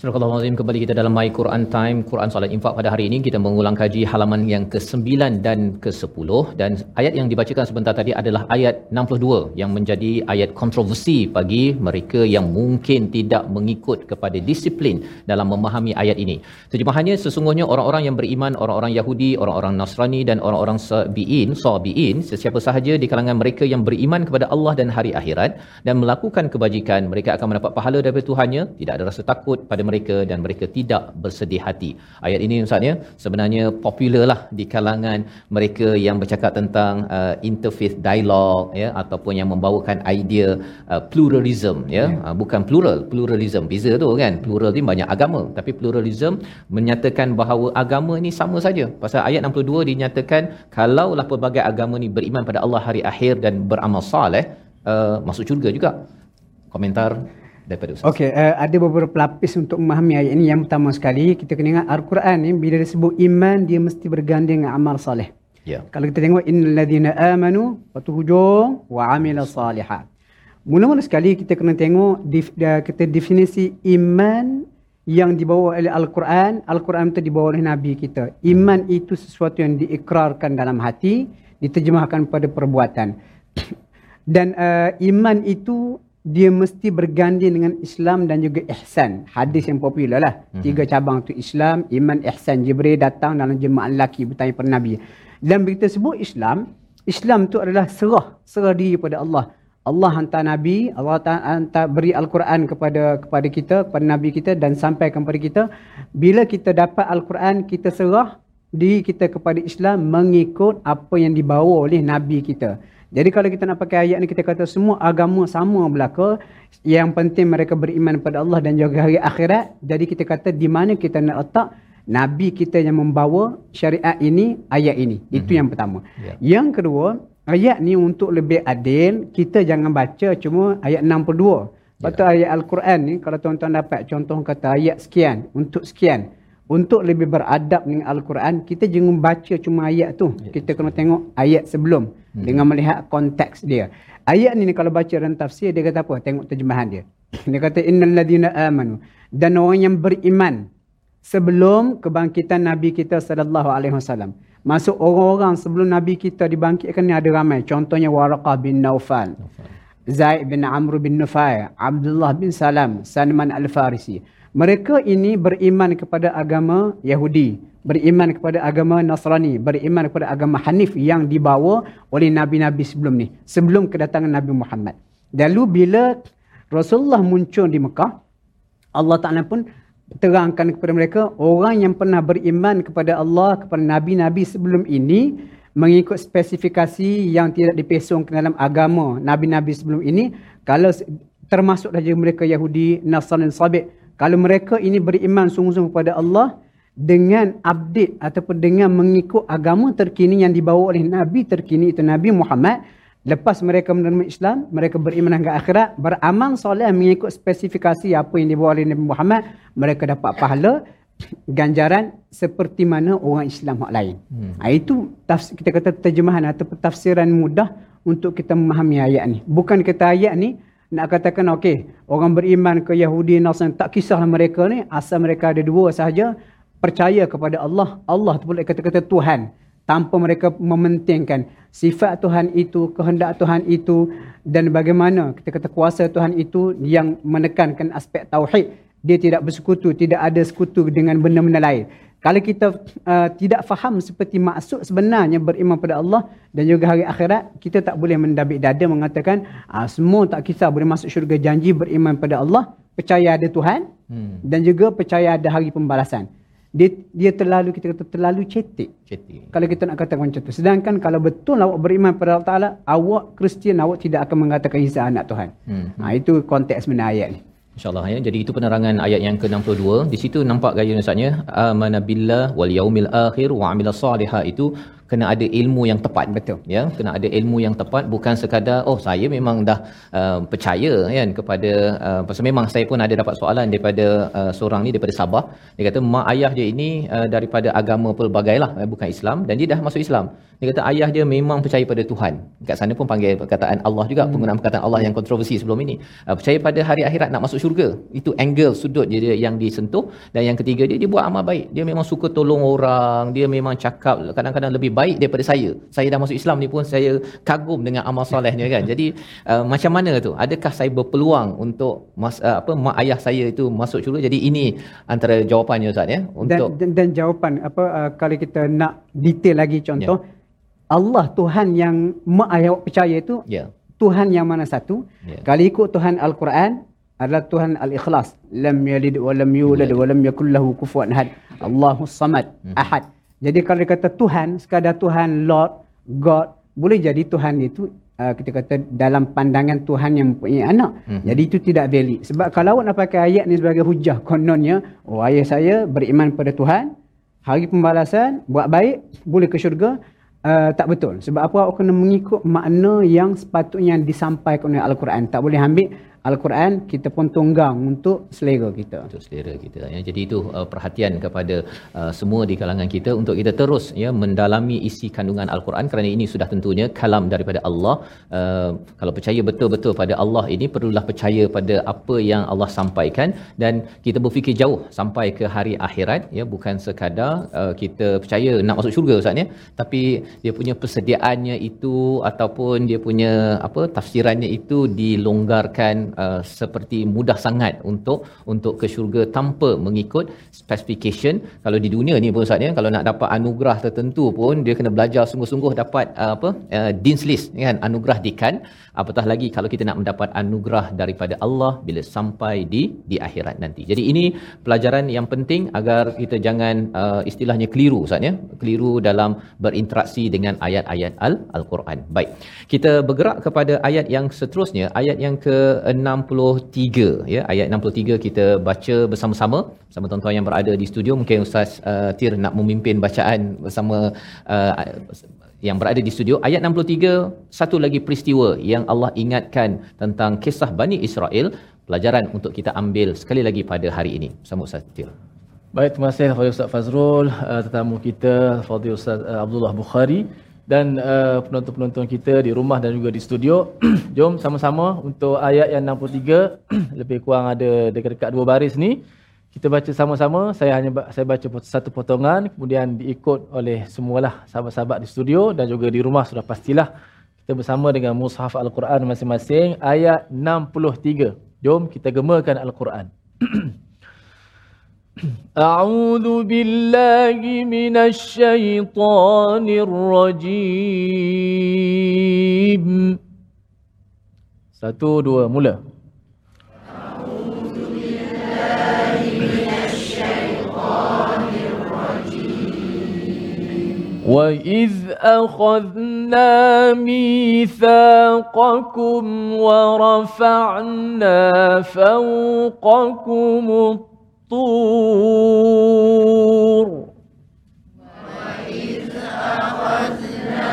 Bismillahirrahmanirrahim. Kembali kita dalam My Quran Time, Quran Salat Infak pada hari ini. Kita mengulang kaji halaman yang ke-9 dan ke-10. Dan ayat yang dibacakan sebentar tadi adalah ayat 62 yang menjadi ayat kontroversi bagi mereka yang mungkin tidak mengikut kepada disiplin dalam memahami ayat ini. Terjemahannya, sesungguhnya orang-orang yang beriman, orang-orang Yahudi, orang-orang Nasrani dan orang-orang Sabi'in, Sabi'in, sesiapa sahaja di kalangan mereka yang beriman kepada Allah dan hari akhirat dan melakukan kebajikan, mereka akan mendapat pahala daripada Tuhannya, tidak ada rasa takut pada mereka dan mereka tidak bersedih hati. Ayat ini Ustaz ya sebenarnya popular lah di kalangan mereka yang bercakap tentang uh, interfaith dialogue ya ataupun yang membawakan idea uh, pluralism ya. Yeah. uh, bukan plural pluralism. Beza tu kan? Plural ni banyak agama. Tapi pluralism menyatakan bahawa agama ni sama saja. Pasal ayat 62 dinyatakan kalaulah pelbagai agama ni beriman pada Allah hari akhir dan beramal soleh uh, masuk syurga juga. Komentar daripada Ustaz. Okey, uh, ada beberapa pelapis untuk memahami ayat ini. Yang pertama sekali, kita kena ingat Al-Quran ni bila disebut iman dia mesti berganding dengan amal soleh. Ya. Kalau kita tengok innal ladzina amanu wa tuhujung wa amila salihat. Mula-mula sekali kita kena tengok dif, kita definisi iman yang dibawa oleh Al-Quran, Al-Quran itu dibawa oleh Nabi kita. Iman itu sesuatu yang diikrarkan dalam hati, diterjemahkan pada perbuatan. Dan uh, iman itu dia mesti berganding dengan Islam dan juga ihsan. Hadis yang popular lah. Mm-hmm. Tiga cabang tu Islam, iman, ihsan. Jibril datang dalam jemaah lelaki bertanya kepada Nabi. Dan begitu sebut Islam, Islam tu adalah serah, serah diri kepada Allah. Allah hantar Nabi, Allah hantar beri Al-Quran kepada kepada kita, kepada Nabi kita dan sampaikan kepada kita. Bila kita dapat Al-Quran, kita serah diri kita kepada Islam mengikut apa yang dibawa oleh Nabi kita. Jadi kalau kita nak pakai ayat ni kita kata semua agama sama belaka. Yang penting mereka beriman pada Allah dan juga hari akhirat. Jadi kita kata di mana kita nak letak Nabi kita yang membawa syariat ini, ayat ini. Itu mm-hmm. yang pertama. Yeah. Yang kedua, ayat ni untuk lebih adil, kita jangan baca cuma ayat 62. Lepas ayat Al-Quran ni, kalau tuan-tuan dapat contoh kata ayat sekian, untuk sekian untuk lebih beradab dengan Al-Quran, kita jangan baca cuma ayat tu. Ya, kita kena tengok ayat sebelum hmm. dengan melihat konteks dia. Ayat ni kalau baca dalam tafsir dia kata apa? Tengok terjemahan dia. Dia kata innal ladina amanu dan orang yang beriman sebelum kebangkitan Nabi kita sallallahu alaihi wasallam. Masuk orang-orang sebelum Nabi kita dibangkitkan ni ada ramai. Contohnya Waraqah bin Naufal. Zaid bin Amr bin Nufai, Abdullah bin Salam, Salman Al-Farisi. Mereka ini beriman kepada agama Yahudi, beriman kepada agama Nasrani, beriman kepada agama Hanif yang dibawa oleh nabi-nabi sebelum ni, sebelum kedatangan Nabi Muhammad. Lalu bila Rasulullah muncul di Mekah, Allah Taala pun terangkan kepada mereka orang yang pernah beriman kepada Allah kepada nabi-nabi sebelum ini mengikut spesifikasi yang tidak dipesong ke dalam agama nabi-nabi sebelum ini kalau termasuk saja mereka Yahudi, Nasrani, Sabit kalau mereka ini beriman sungguh-sungguh kepada Allah dengan update ataupun dengan mengikut agama terkini yang dibawa oleh Nabi terkini itu Nabi Muhammad lepas mereka menerima Islam mereka beriman ke akhirat beramal soleh mengikut spesifikasi apa yang dibawa oleh Nabi Muhammad mereka dapat pahala ganjaran seperti mana orang Islam yang lain. Hmm. Ha, itu tafsir, kita kata terjemahan atau tafsiran mudah untuk kita memahami ayat ni. Bukan kata ayat ni nak katakan okey orang beriman ke Yahudi Nasrani tak kisahlah mereka ni asal mereka ada dua sahaja percaya kepada Allah Allah tu boleh kata-kata Tuhan tanpa mereka mementingkan sifat Tuhan itu, kehendak Tuhan itu dan bagaimana kita kata kuasa Tuhan itu yang menekankan aspek tauhid. Dia tidak bersekutu, tidak ada sekutu dengan benda-benda lain. Kalau kita uh, tidak faham seperti maksud sebenarnya beriman pada Allah dan juga hari akhirat, kita tak boleh mendabik dada mengatakan uh, semua tak kisah boleh masuk syurga janji beriman pada Allah, percaya ada Tuhan hmm. dan juga percaya ada hari pembalasan. Dia, dia terlalu kita kata terlalu cetek. Cetek. Kalau kita nak katakan macam tu. Sedangkan kalau betul awak beriman pada Allah Taala, awak Kristian awak tidak akan mengatakan Isa anak Tuhan. Hmm. Ha, itu konteks sebenarnya ayat ni. InsyaAllah ya. Jadi itu penerangan ayat yang ke-62. Di situ nampak gaya Ustaznya. Amana billah wal yaumil akhir wa amila salihah itu kena ada ilmu yang tepat betul ya? Kena ada ilmu yang tepat bukan sekadar oh saya memang dah uh, percaya kan kepada uh, pasal memang saya pun ada dapat soalan daripada uh, seorang ni daripada Sabah. Dia kata mak ayah dia ini uh, daripada agama pelbagai lah uh, bukan Islam dan dia dah masuk Islam. Dia kata ayah dia memang percaya pada Tuhan. Kat sana pun panggil perkataan Allah juga hmm. penggunaan perkataan Allah yang kontroversi sebelum ini. Uh, percaya pada hari akhirat nak masuk syurga. Itu angle sudut dia yang disentuh. Dan yang ketiga dia dia buat amal baik. Dia memang suka tolong orang dia memang cakap kadang-kadang lebih baik daripada saya. Saya dah masuk Islam ni pun saya kagum dengan amal solehnya kan. Jadi uh, macam mana tu? Adakah saya berpeluang untuk mas, uh, apa mak ayah saya itu masuk syurga? Jadi ini antara jawapannya Ustaz ya untuk dan, dan, dan jawapan apa uh, kalau kita nak detail lagi contoh yeah. Allah Tuhan yang mak ayah percaya itu yeah. Tuhan yang mana satu? Yeah. Kalau ikut Tuhan Al-Quran adalah Tuhan Al-Ikhlas. Lam yalid wa lam yulad wa lam yakul lahu kufuwan ahad. Allahus samad. Hmm. Ahad. Jadi kalau dia kata Tuhan, sekadar Tuhan, Lord, God, boleh jadi Tuhan itu uh, kita kata dalam pandangan Tuhan yang mempunyai anak. Mm-hmm. Jadi itu tidak valid. Sebab kalau awak nak pakai ayat ni sebagai hujah kononnya, oh ayah saya beriman pada Tuhan, hari pembalasan, buat baik, boleh ke syurga. Uh, tak betul. Sebab apa awak kena mengikut makna yang sepatutnya disampaikan oleh Al-Quran. Tak boleh ambil Al-Quran kita pun tunggang untuk selera kita. Untuk selera kita. Ya. Jadi itu uh, perhatian kepada uh, semua di kalangan kita untuk kita terus ya mendalami isi kandungan Al-Quran kerana ini sudah tentunya kalam daripada Allah. Uh, kalau percaya betul-betul pada Allah ini perlulah percaya pada apa yang Allah sampaikan dan kita berfikir jauh sampai ke hari akhirat ya bukan sekadar uh, kita percaya nak masuk syurga Ustaz ya tapi dia punya persediaannya itu ataupun dia punya apa tafsirannya itu dilonggarkan uh, seperti mudah sangat untuk untuk ke syurga tanpa mengikut specification. Kalau di dunia ni pun Ustaz ya? Kalau nak dapat anugerah tertentu pun dia kena belajar sungguh-sungguh dapat uh, apa uh, dean's list kan? Anugerah dekan apatah lagi kalau kita nak mendapat anugerah daripada Allah bila sampai di di akhirat nanti. Jadi ini pelajaran yang penting agar kita jangan uh, istilahnya keliru Ustaz ya? Keliru dalam berinteraksi dengan ayat-ayat al al-Quran baik. Kita bergerak kepada ayat yang seterusnya. Ayat yang ke 63 ya. Ayat 63 kita baca bersama-sama. Bersama tuan-tuan yang berada di studio mungkin ustaz uh, Tir nak memimpin bacaan bersama uh, yang berada di studio. Ayat 63 satu lagi peristiwa yang Allah ingatkan tentang kisah Bani Israel. Pelajaran untuk kita ambil sekali lagi pada hari ini. Bersama ustaz Tir. Baik, terima kasih kepada Ustaz Fazrul, uh, tetamu kita, Fadil Ustaz uh, Abdullah Bukhari dan uh, penonton-penonton kita di rumah dan juga di studio. Jom sama-sama untuk ayat yang 63 lebih kurang ada dekat-dekat dua baris ni. Kita baca sama-sama. Saya hanya saya baca satu potongan kemudian diikut oleh semualah sahabat-sahabat di studio dan juga di rumah sudah pastilah kita bersama dengan mushaf al-Quran masing-masing ayat 63. Jom kita gemakan al-Quran. أعوذ بالله من الشيطان الرجيم Satu, dua, mula. وإذ أخذنا ميثاقكم ورفعنا فوقكم الطاعة الطور. وإذ أخذنا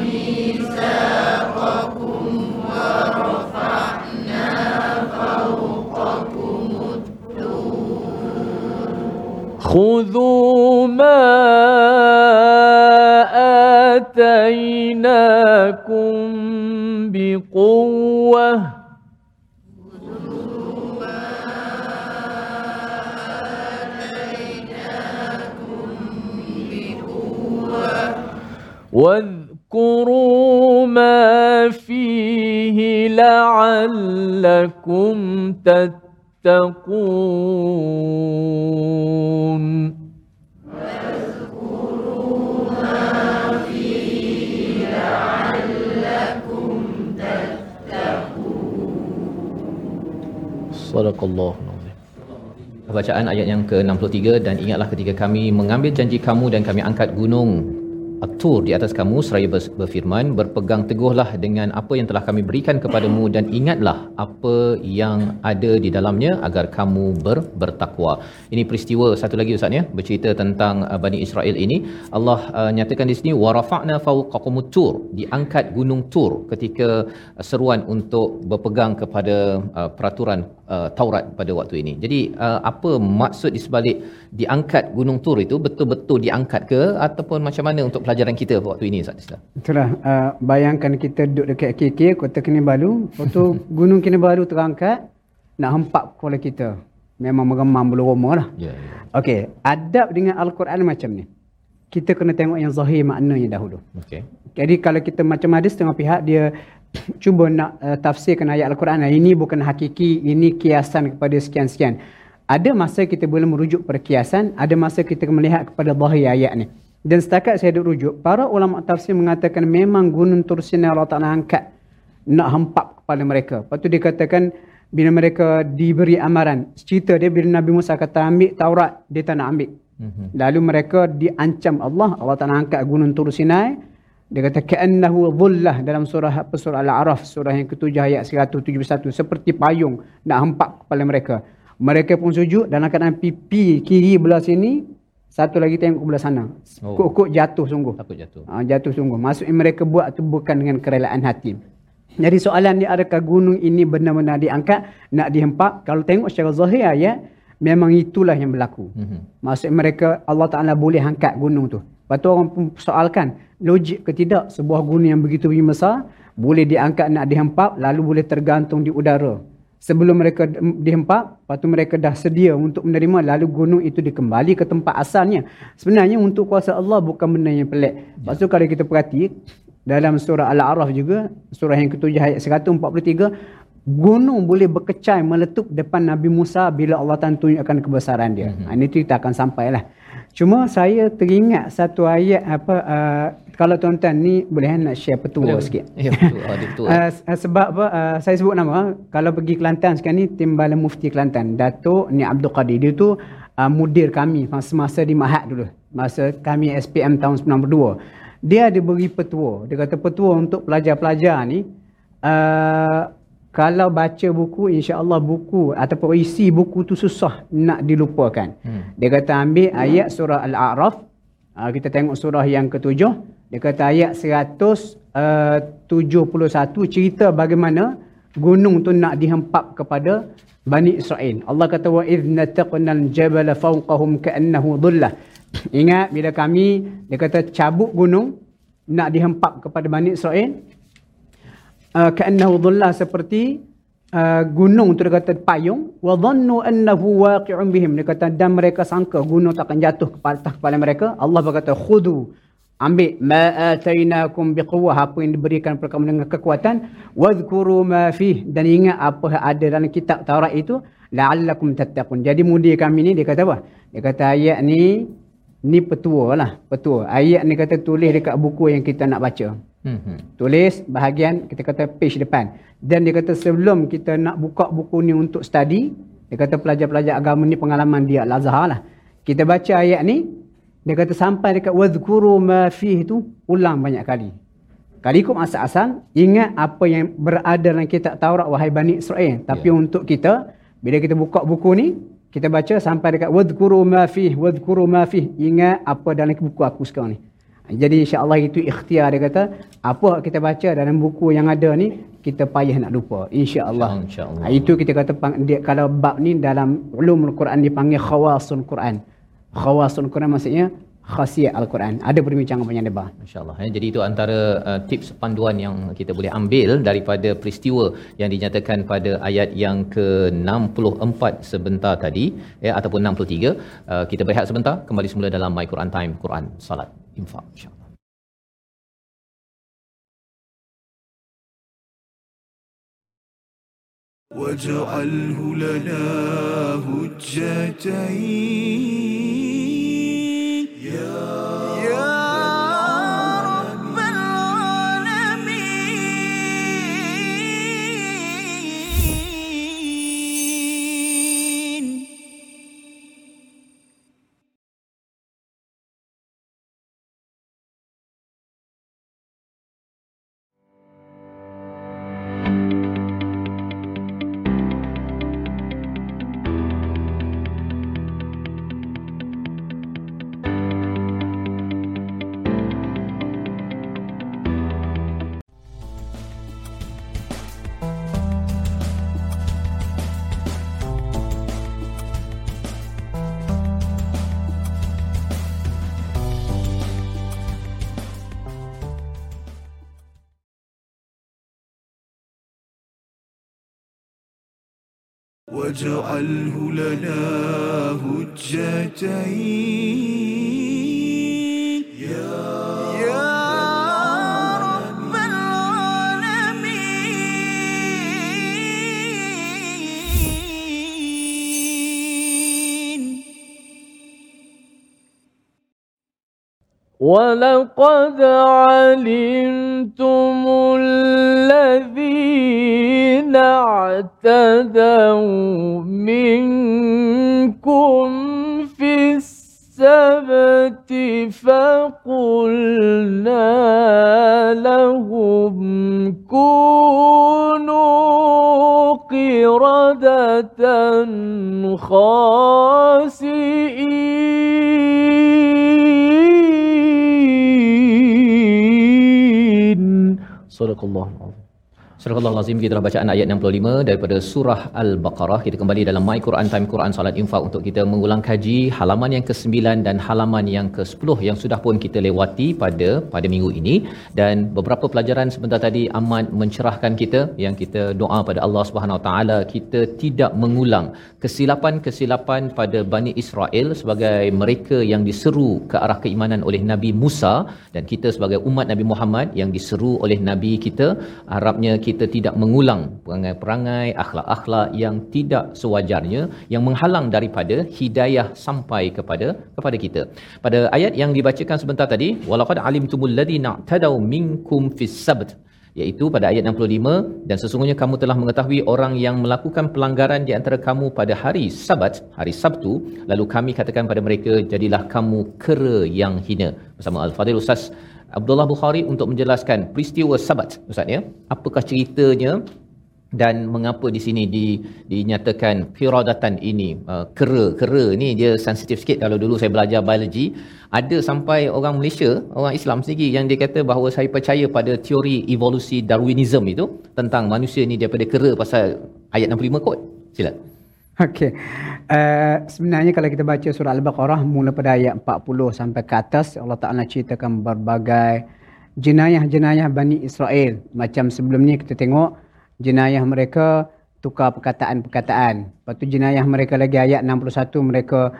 ميثاقكم ورفعنا فوقكم الطور خذوا ما آتيناكم بقوة واذكروا واذكروا ما فيه لعلكم تتقون Sadaqallahu alazim. Bacaan ayat yang ke-63 dan ingatlah ketika kami mengambil janji kamu dan kami angkat gunung At-Tur di atas kamu seraya ber- berfirman berpegang teguhlah dengan apa yang telah kami berikan kepadamu dan ingatlah apa yang ada di dalamnya agar kamu ber- bertakwa. Ini peristiwa satu lagi ustaz ya bercerita tentang uh, Bani Israel ini Allah uh, nyatakan di sini warafa'na fawqakumut tur diangkat gunung Tur ketika uh, seruan untuk berpegang kepada uh, peraturan uh, Taurat pada waktu ini. Jadi uh, apa maksud di sebalik diangkat gunung Tur itu betul-betul diangkat ke ataupun macam mana untuk pelajaran kita waktu ini Ustaz Islam? Itulah uh, bayangkan kita duduk dekat KK Kota Kinabalu, lepas tu Gunung Kinabalu terangkat nak hempap kepala kita. Memang meremam bulu roma lah. Ya, ya. Okey, adab dengan Al-Quran macam ni. Kita kena tengok yang zahir maknanya dahulu. Okey. Jadi kalau kita macam ada setengah pihak dia cuba nak uh, tafsirkan ayat Al-Quran "Ah, ini bukan hakiki, ini kiasan kepada sekian-sekian. Ada masa kita boleh merujuk pada kiasan, ada masa kita melihat kepada zahir ayat ni. Dan setakat saya ada rujuk, para ulama tafsir mengatakan memang gunung Tursina Allah Ta'ala angkat nak hempap kepada mereka. Lepas tu dia katakan bila mereka diberi amaran, cerita dia bila Nabi Musa kata ambil Taurat, dia tak nak ambil. Mhm. Lalu mereka diancam Allah, Allah Ta'ala angkat gunung Tur Sinai. Dia kata ka'annahu dhullah dalam surah apa surah Al-A'raf surah yang ketujuh ayat 171 seperti payung nak hempap kepala mereka. Mereka pun sujud dalam keadaan pipi kiri belah sini, satu lagi tengok belah sana. Oh. Kok-kok jatuh sungguh. Takut jatuh. Ha, jatuh sungguh. Maksudnya mereka buat tu bukan dengan kerelaan hati. Jadi soalan dia adakah gunung ini benar-benar diangkat, nak dihempap? Kalau tengok secara zahir ayat, memang itulah yang berlaku. Mhm. Maksud mereka Allah Ta'ala boleh angkat gunung tu. Lepas tu orang pun soalkan, logik ke tidak sebuah gunung yang begitu besar, boleh diangkat nak dihempap, lalu boleh tergantung di udara. Sebelum mereka dihempap, lepas tu mereka dah sedia untuk menerima, lalu gunung itu dikembali ke tempat asalnya. Sebenarnya untuk kuasa Allah bukan benda yang pelik. Lepas tu kalau kita perhati, dalam surah Al-A'raf juga, surah yang ketujuh ayat 143, gunung boleh berkecai meletup depan Nabi Musa bila Allah Ta'ala tunjukkan kebesaran dia. Mm-hmm. Ini cerita akan sampailah. Cuma saya teringat satu ayat apa uh, kalau tuan-tuan ni boleh kan nak share petua Boleh, sikit. Ya betul. Ah, dia betul. eh. Uh, sebab apa uh, saya sebut nama kalau pergi Kelantan sekarang ni Timbalan Mufti Kelantan Datuk Ni Abdul Qadir dia tu uh, mudir kami semasa di Mahat dulu masa kami SPM tahun 92 dia ada beri petua dia kata petua untuk pelajar-pelajar ni uh, kalau baca buku insya-Allah buku ataupun isi buku tu susah nak dilupakan Hmm. dia kata ambil ayat surah Al-A'raf uh, kita tengok surah yang ketujuh dia kata ayat 171 cerita bagaimana gunung tu nak dihempap kepada Bani Israel. Allah kata wa idh nataqnal jabala fawqahum ka'annahu dhullah. Ingat bila kami dia kata cabut gunung nak dihempap kepada Bani Israel uh, ka'annahu dhullah seperti uh, gunung tu dia kata payung. Wa dhannu annahu waqi'un bihim. Dia kata dan mereka sangka gunung takkan jatuh kepada atas kepala mereka. Allah berkata khudu ambil. Ma atainakum biquwwah. Apa yang diberikan kepada kamu dengan kekuatan. Wadhkuru ma fih. Dan ingat apa yang ada dalam kitab Taurat itu la'allakum tattaqun. Jadi mudir kami ni dia kata apa? Dia kata ayat ni ni petua lah petua. Ayat ni kata tulis dekat buku yang kita nak baca Mhm. tulis bahagian kita kata page depan. Dan dia kata sebelum kita nak buka buku ni untuk study dia kata pelajar-pelajar agama ni pengalaman dia Al-Azhar lah. Kita baca ayat ni dia kata sampai dekat wadhkuru ma fih tu ulang banyak kali. Kali ikut asal-asal ingat apa yang berada dalam kitab Taurat wahai Bani Israel. Tapi Ya. untuk kita bila kita buka buku ni kita baca sampai dekat wadhkuru ma fih wadhkuru ma fih ingat apa dalam buku aku sekarang ni jadi insya-Allah itu ikhtiar dia kata apa kita baca dalam buku yang ada ni kita payah nak lupa insya-Allah. InsyaAllah. Ha, itu kita kata dia, kalau bab ni dalam ulumul Quran dipanggil khawasul Quran. Khawasul Quran maksudnya khasiat al-Quran. Ada perbincangan banyak lebar. InsyaAllah. Ya. Jadi itu antara uh, tips panduan yang kita boleh ambil daripada peristiwa yang dinyatakan pada ayat yang ke-64 sebentar tadi ya ataupun 63. Uh, kita berehat sebentar kembali semula dalam My Quran Time Quran Salat ينفع إن شاء الله. واجعله لنا هجتين. واجعله لنا هجتين. يا رب العالمين. ولقد علمتم الذين اعتدوا منكم في السبت فقلنا لهم كونوا قردة خاسئين. صدق الله. Surah Al-Azim kita telah bacaan ayat 65 daripada surah Al-Baqarah. Kita kembali dalam My Quran Time Quran Salat Infak untuk kita mengulang kaji halaman yang ke-9 dan halaman yang ke-10 yang sudah pun kita lewati pada pada minggu ini dan beberapa pelajaran sebentar tadi amat mencerahkan kita yang kita doa pada Allah Subhanahu Wa Taala kita tidak mengulang kesilapan-kesilapan pada Bani Israel sebagai mereka yang diseru ke arah keimanan oleh Nabi Musa dan kita sebagai umat Nabi Muhammad yang diseru oleh Nabi kita harapnya kita tidak mengulang perangai-perangai akhlak-akhlak yang tidak sewajarnya yang menghalang daripada hidayah sampai kepada kepada kita. Pada ayat yang dibacakan sebentar tadi, walaqad alimtumul ladina tadaw minkum fis sabt iaitu pada ayat 65 dan sesungguhnya kamu telah mengetahui orang yang melakukan pelanggaran di antara kamu pada hari Sabat, hari Sabtu, lalu kami katakan pada mereka jadilah kamu kera yang hina. Bersama Al-Fadhil Ustaz Abdullah Bukhari untuk menjelaskan peristiwa Sabat Ustaz ya. Apakah ceritanya dan mengapa di sini di, dinyatakan qiradatan ini uh, kera kera ni dia sensitif sikit. Kalau dulu saya belajar biologi ada sampai orang Malaysia orang Islam sendiri yang dia kata bahawa saya percaya pada teori evolusi Darwinism itu tentang manusia ni daripada kera pasal ayat 65 kot. Sila Okey. Uh, sebenarnya kalau kita baca surah Al-Baqarah mula pada ayat 40 sampai ke atas Allah Taala ceritakan berbagai jenayah-jenayah Bani Israel. Macam sebelum ni kita tengok jenayah mereka tukar perkataan-perkataan. Lepas tu jenayah mereka lagi ayat 61 mereka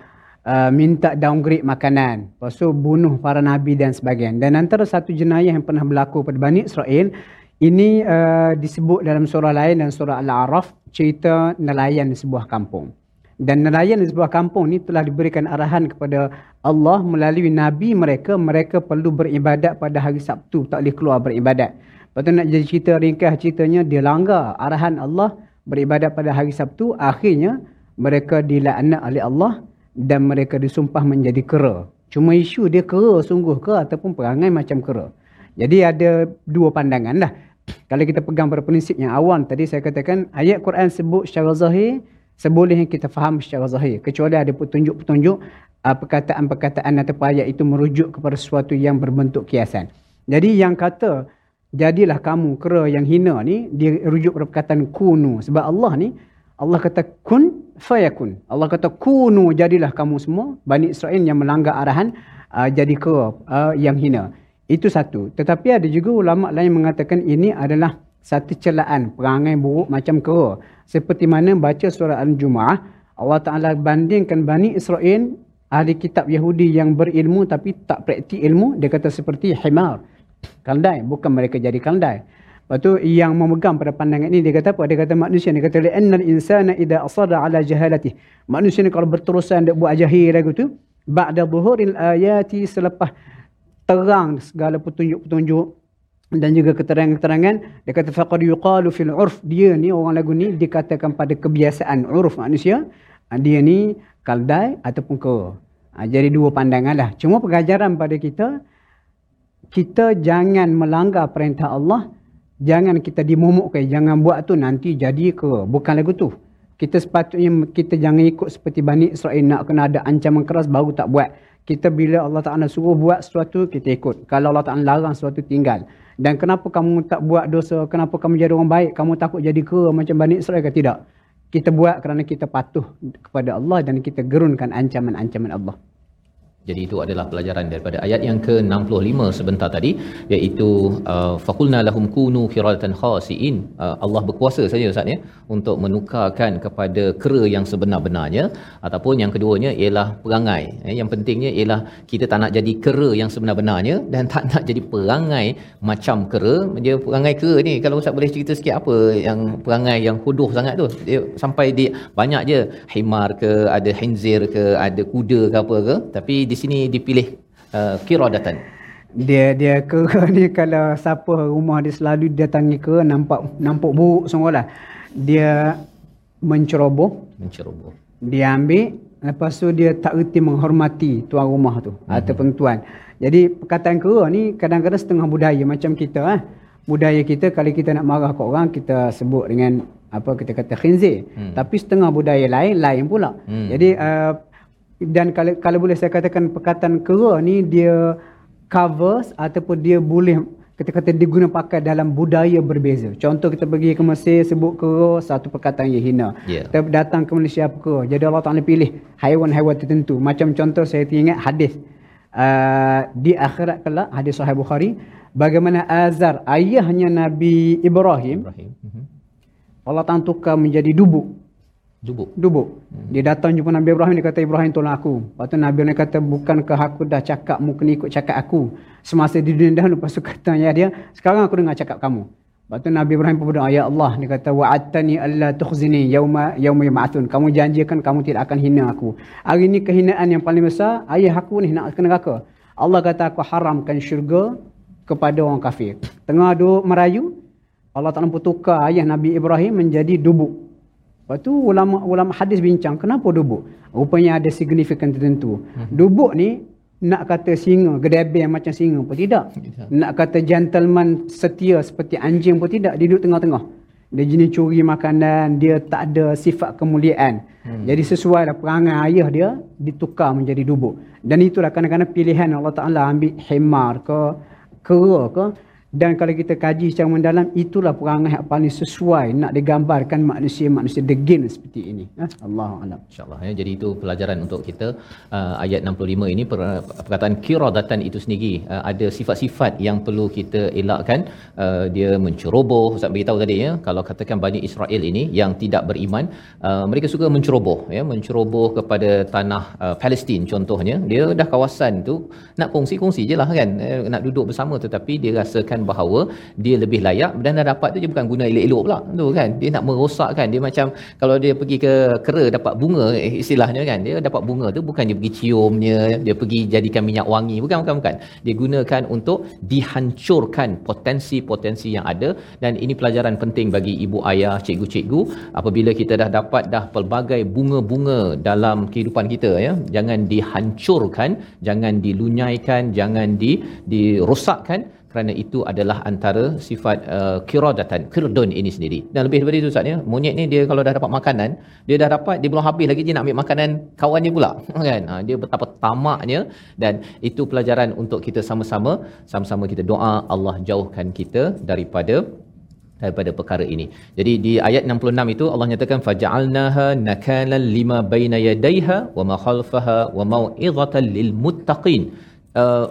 uh, minta downgrade makanan. Lepas tu bunuh para nabi dan sebagainya. Dan antara satu jenayah yang pernah berlaku pada Bani Israel ini uh, disebut dalam surah lain dan surah Al-A'raf cerita nelayan sebuah kampung. Dan nelayan sebuah kampung ni telah diberikan arahan kepada Allah melalui nabi mereka, mereka perlu beribadat pada hari Sabtu, tak boleh keluar beribadat. Lepas tu nak jadi cerita ringkas ceritanya dia langgar arahan Allah beribadat pada hari Sabtu, akhirnya mereka dilaknat oleh Allah dan mereka disumpah menjadi kera. Cuma isu dia kera sungguh ke ataupun perangai macam kera. Jadi ada dua pandangan lah. Kalau kita pegang pada prinsip yang awam tadi saya katakan ayat Quran sebut secara zahir sebolehnya kita faham secara zahir kecuali ada petunjuk-petunjuk uh, perkataan-perkataan atau ayat itu merujuk kepada sesuatu yang berbentuk kiasan. Jadi yang kata jadilah kamu kera yang hina ni dia rujuk pada perkataan kunu sebab Allah ni Allah kata kun fayakun. Allah kata kunu jadilah kamu semua Bani Israel yang melanggar arahan uh, jadi kera uh, yang hina. Itu satu. Tetapi ada juga ulama lain mengatakan ini adalah satu celaan perangai buruk macam kera. Seperti mana baca surah Al-Jumu'ah, Allah Ta'ala bandingkan Bani Israel, ahli kitab Yahudi yang berilmu tapi tak praktik ilmu, dia kata seperti himar. Kaldai, bukan mereka jadi kaldai. Lepas tu yang memegang pada pandangan ini dia kata apa? Dia kata manusia ni kata innal insana idza asada ala jahalatih. Manusia ni kalau berterusan dia buat jahil lagu tu ba'da dhuhuril ayati selepas terang segala petunjuk-petunjuk dan juga keterangan-keterangan. Dia kata faqad yuqalu fil urf. Dia ni orang lagu ni dikatakan pada kebiasaan urf manusia. Ah, dia ni kaldai ataupun ke. Ha, jadi dua pandangan lah. Cuma pengajaran pada kita kita jangan melanggar perintah Allah. Jangan kita dimomokkan jangan buat tu nanti jadi ke. Bukan lagu tu. Kita sepatutnya kita jangan ikut seperti Bani Israel nak kena ada ancaman keras baru tak buat kita bila Allah Ta'ala suruh buat sesuatu, kita ikut. Kalau Allah Ta'ala larang sesuatu, tinggal. Dan kenapa kamu tak buat dosa, kenapa kamu jadi orang baik, kamu takut jadi ke macam Bani Israel ke tidak? Kita buat kerana kita patuh kepada Allah dan kita gerunkan ancaman-ancaman Allah. Jadi itu adalah pelajaran daripada ayat yang ke-65 sebentar tadi iaitu uh, faqulna lahum kunu qiradatan khasiin. Uh, Allah berkuasa saja ustaz ya untuk menukarkan kepada kera yang sebenar-benarnya. Ataupun yang keduanya ialah perangai. Eh, yang pentingnya ialah kita tak nak jadi kera yang sebenar-benarnya dan tak nak jadi perangai macam kera. Dia perangai kera ni kalau ustaz boleh cerita sikit apa yang perangai yang huduh sangat tu? Dia sampai dia banyak je. Himar ke ada hinzir ke ada kuda ke apa ke. Tapi di sini dipilih uh, kiradatan. Dia dia ke ni kalau siapa rumah dia selalu datangi ke nampak nampak buruk semualah. Dia menceroboh, menceroboh. Dia ambil lepas tu dia tak reti menghormati tuan rumah tu mm-hmm. ataupun tuan. Jadi perkataan kera ni kadang-kadang setengah budaya macam kita ah. Budaya kita kalau kita nak marah kat orang kita sebut dengan apa kita kata khinzir. Hmm. Tapi setengah budaya lain lain pula. Hmm. Jadi uh, dan kalau kalau boleh saya katakan perkataan kera ni dia covers ataupun dia boleh kita kata diguna pakai dalam budaya berbeza. Contoh kita pergi ke Mesir sebut kera satu perkataan yang hina. Yeah. Kita datang ke Malaysia kera. Jadi Allah Taala pilih haiwan-haiwan tertentu. Macam contoh saya teringat hadis uh, di akhirat kelak hadis Sahih Bukhari bagaimana Azar ayahnya Nabi Ibrahim, Ibrahim. Uh-huh. Allah Taala tukar menjadi dubuk. Dubuk. Dubuk. Hmm. Dia datang jumpa Nabi Ibrahim, dia kata, Ibrahim tolong aku. Lepas tu Nabi Ibrahim kata, bukankah aku dah cakap, mu kena ikut cakap aku. Semasa di dunia dahulu, lepas tu kata ya dia, sekarang aku dengar cakap kamu. Lepas tu Nabi Ibrahim pun berdoa, Ya Allah, dia kata, Wa'atani Allah tukhzini yauma yauma yama'atun. Kamu janjikan kamu tidak akan hina aku. Hari ini kehinaan yang paling besar, ayah aku ni nak kena neraka. Allah kata, aku haramkan syurga kepada orang kafir. Tengah duk merayu, Allah tak nampu tukar ayah Nabi Ibrahim menjadi dubuk. Lepas tu ulama ulama hadis bincang kenapa dubuk? Rupanya ada signifikan tertentu. Hmm. Dubuk ni nak kata singa, gedebel macam singa pun tidak. tidak. Nak kata gentleman setia seperti anjing pun tidak, dia duduk tengah-tengah. Dia jenis curi makanan, dia tak ada sifat kemuliaan. Hmm. Jadi sesuai lah perangai ayah dia ditukar menjadi dubuk. Dan itulah kadang-kadang pilihan Allah Taala ambil himar ke kera ke dan kalau kita kaji secara mendalam, itulah perangai yang paling sesuai nak digambarkan manusia-manusia degil seperti ini. Ha? Allah Allah. InsyaAllah. Ya. Jadi itu pelajaran untuk kita. Uh, ayat 65 ini, per, perkataan kiradatan itu sendiri. Uh, ada sifat-sifat yang perlu kita elakkan. Uh, dia menceroboh. Ustaz beritahu tadi, ya, kalau katakan banyak Israel ini yang tidak beriman, uh, mereka suka menceroboh. Ya, menceroboh kepada tanah uh, Palestin contohnya. Dia dah kawasan tu nak kongsi-kongsi je lah kan. Uh, nak duduk bersama tetapi dia rasakan mengatakan bahawa dia lebih layak dan dah dapat tu dia bukan guna elok-elok pula. Tu kan dia nak merosakkan. Dia macam kalau dia pergi ke kera dapat bunga eh, istilahnya kan dia dapat bunga tu bukan dia pergi ciumnya dia pergi jadikan minyak wangi. Bukan bukan bukan. Dia gunakan untuk dihancurkan potensi-potensi yang ada. Dan ini pelajaran penting bagi ibu ayah cikgu-cikgu. Apabila kita dah dapat dah pelbagai bunga-bunga dalam kehidupan kita ya jangan dihancurkan jangan dilunyaikan jangan di dirosakkan kerana itu adalah antara sifat uh, kiradatan kirdun ini sendiri dan lebih daripada itu Ustaz ya monyet ni dia kalau dah dapat makanan dia dah dapat dia belum habis lagi dia nak ambil makanan kawan dia pula kan ha, dia betapa tamaknya dan itu pelajaran untuk kita sama-sama sama-sama kita doa Allah jauhkan kita daripada daripada perkara ini. Jadi di ayat 66 itu Allah nyatakan faja'alnaha nakalan lima baina yadayha wa ma khalfaha wa mau'izatan lil muttaqin. Uh,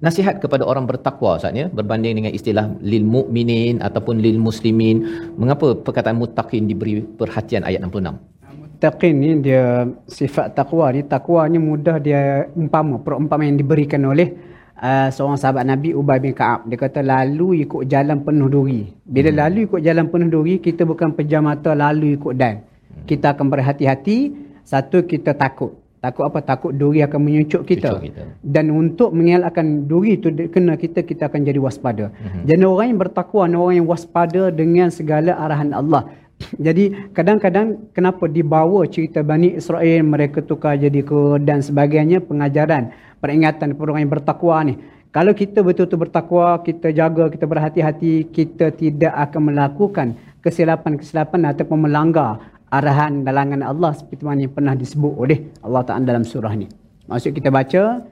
nasihat kepada orang bertakwa Ustaz ya berbanding dengan istilah lil mukminin ataupun lil muslimin mengapa perkataan muttaqin diberi perhatian ayat 66 muttaqin ni dia sifat takwa ni takwanya mudah dia umpama perumpamaan yang diberikan oleh uh, seorang sahabat Nabi Ubay bin Ka'ab. Dia kata lalu ikut jalan penuh duri. Bila lalu ikut jalan penuh duri, kita bukan pejam mata lalu ikut dan. Kita akan berhati-hati. Satu, kita takut. Takut apa? Takut duri akan menyucuk kita. Cucuk kita. Dan untuk mengelakkan duri itu kena kita, kita akan jadi waspada. Mm-hmm. Jadi orang yang bertakwa, orang yang waspada dengan segala arahan Allah. Jadi kadang-kadang kenapa dibawa cerita Bani Israel mereka tukar jadi ke dan sebagainya pengajaran peringatan kepada orang yang bertakwa ni. Kalau kita betul-betul bertakwa, kita jaga, kita berhati-hati, kita tidak akan melakukan kesilapan-kesilapan ataupun melanggar arahan dalangan Allah seperti mana yang pernah disebut oleh Allah Ta'ala dalam surah ni. Maksud kita baca,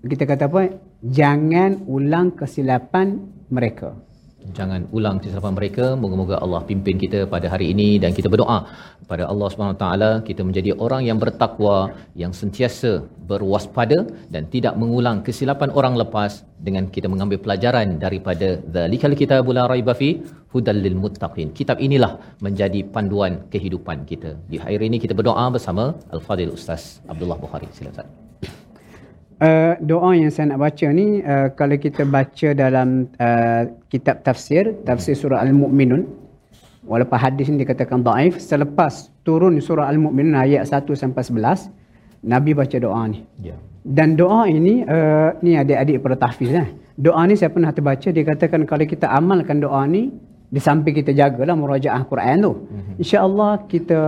kita kata apa? Jangan ulang kesilapan mereka. Jangan ulang kesilapan mereka. Moga-moga Allah pimpin kita pada hari ini dan kita berdoa kepada Allah Subhanahu Taala kita menjadi orang yang bertakwa, yang sentiasa berwaspada dan tidak mengulang kesilapan orang lepas dengan kita mengambil pelajaran daripada Dzalikal Kitabul La Raiba Fi Hudal lil Muttaqin. Kitab inilah menjadi panduan kehidupan kita. Di hari ini kita berdoa bersama Al-Fadil Ustaz Abdullah Bukhari. Silakan. Uh, doa yang saya nak baca ni uh, kalau kita baca dalam uh, kitab tafsir tafsir surah al-mukminun walaupun hadis ni dikatakan daif selepas turun surah al-mukminun ayat 1 sampai 11 nabi baca doa ni Ya. dan doa ini uh, ni adik-adik pada tahfiz lah. Doa ni saya pernah terbaca dia katakan kalau kita amalkan doa ni di samping kita jagalah murajaah Quran tu. Mm-hmm. Insya-Allah kita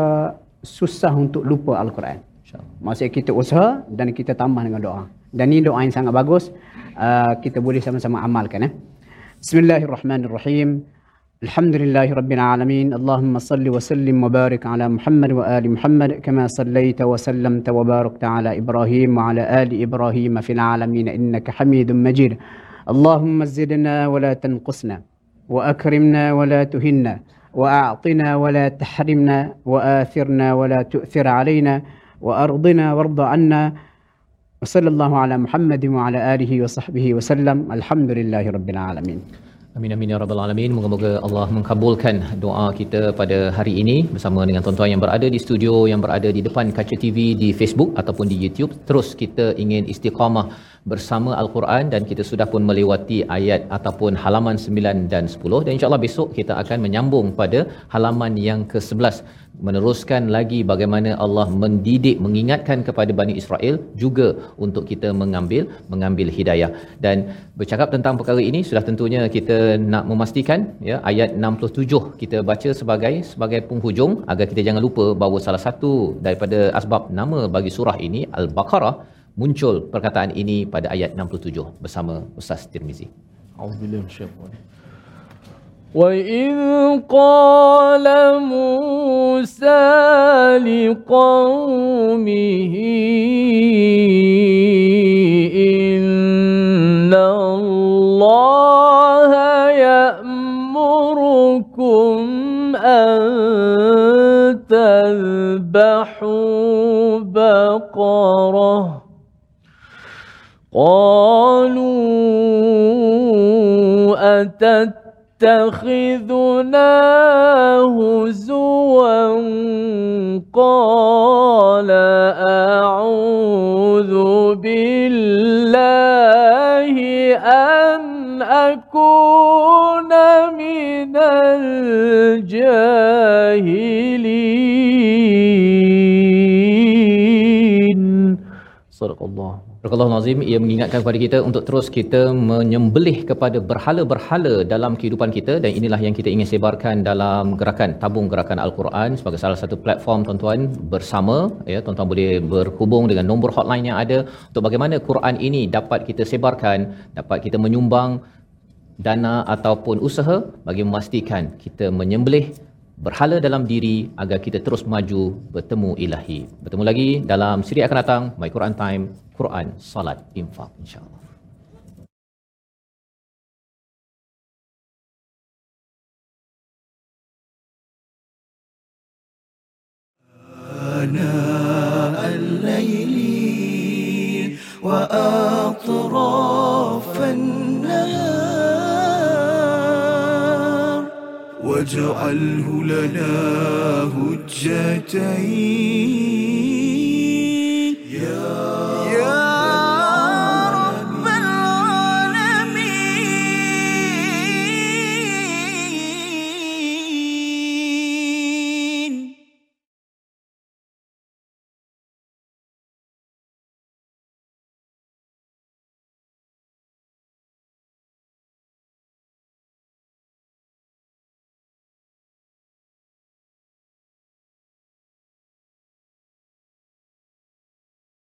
susah untuk lupa al-Quran. Maksudnya kita usaha dan kita tambah dengan doa. Dan ini doa yang sangat bagus. Uh, kita boleh sama-sama amalkan. Eh? Bismillahirrahmanirrahim. Alhamdulillahi Alamin. Allahumma salli wa sallim wa barik ala Muhammad wa ali Muhammad kama sallaita wa sallamta wa barakta ala Ibrahim wa ala ali Ibrahim fil alamin innaka hamidun majid. Allahumma zidna wa la tanqusna wa akrimna wa la tuhinna wa a'tina wa la tahrimna wa athirna wa la tu'thir alaina وأرضنا وارض عنا وصلى الله على محمد وعلى آله وصحبه وسلم الحمد لله رب العالمين Amin amin ya rabbal alamin. Moga-moga Allah mengkabulkan doa kita pada hari ini bersama dengan tuan-tuan yang berada di studio, yang berada di depan kaca TV di Facebook ataupun di YouTube. Terus kita ingin istiqamah bersama Al-Quran dan kita sudah pun melewati ayat ataupun halaman 9 dan 10 dan insya-Allah besok kita akan menyambung pada halaman yang ke-11 meneruskan lagi bagaimana Allah mendidik mengingatkan kepada Bani Israel juga untuk kita mengambil mengambil hidayah dan bercakap tentang perkara ini sudah tentunya kita nak memastikan ya ayat 67 kita baca sebagai sebagai penghujung agar kita jangan lupa bahawa salah satu daripada asbab nama bagi surah ini al-Baqarah muncul perkataan ini pada ayat 67 bersama Ustaz Tirmizi. Auzubillahi minasyaitanir rajim. وإذ قال موسى لقومه إن الله يأمركم أن تذبحوا بقرة قالوا أتتخذنا هزوا قال أعوذ بالله أن أكون من الجاهلين. صدق الله. Barakallahu Nazim ia mengingatkan kepada kita untuk terus kita menyembelih kepada berhala-berhala dalam kehidupan kita dan inilah yang kita ingin sebarkan dalam gerakan tabung gerakan Al-Quran sebagai salah satu platform tuan-tuan bersama ya. Tuan-tuan boleh berhubung dengan nombor hotline yang ada untuk bagaimana Quran ini dapat kita sebarkan dapat kita menyumbang dana ataupun usaha bagi memastikan kita menyembelih berhala dalam diri agar kita terus maju bertemu ilahi. Bertemu lagi dalam siri akan datang My Quran Time, Quran, Salat, Infak insya-Allah. آناء الليل وأطراف النهار واجعله لنا هجتين. يا, يا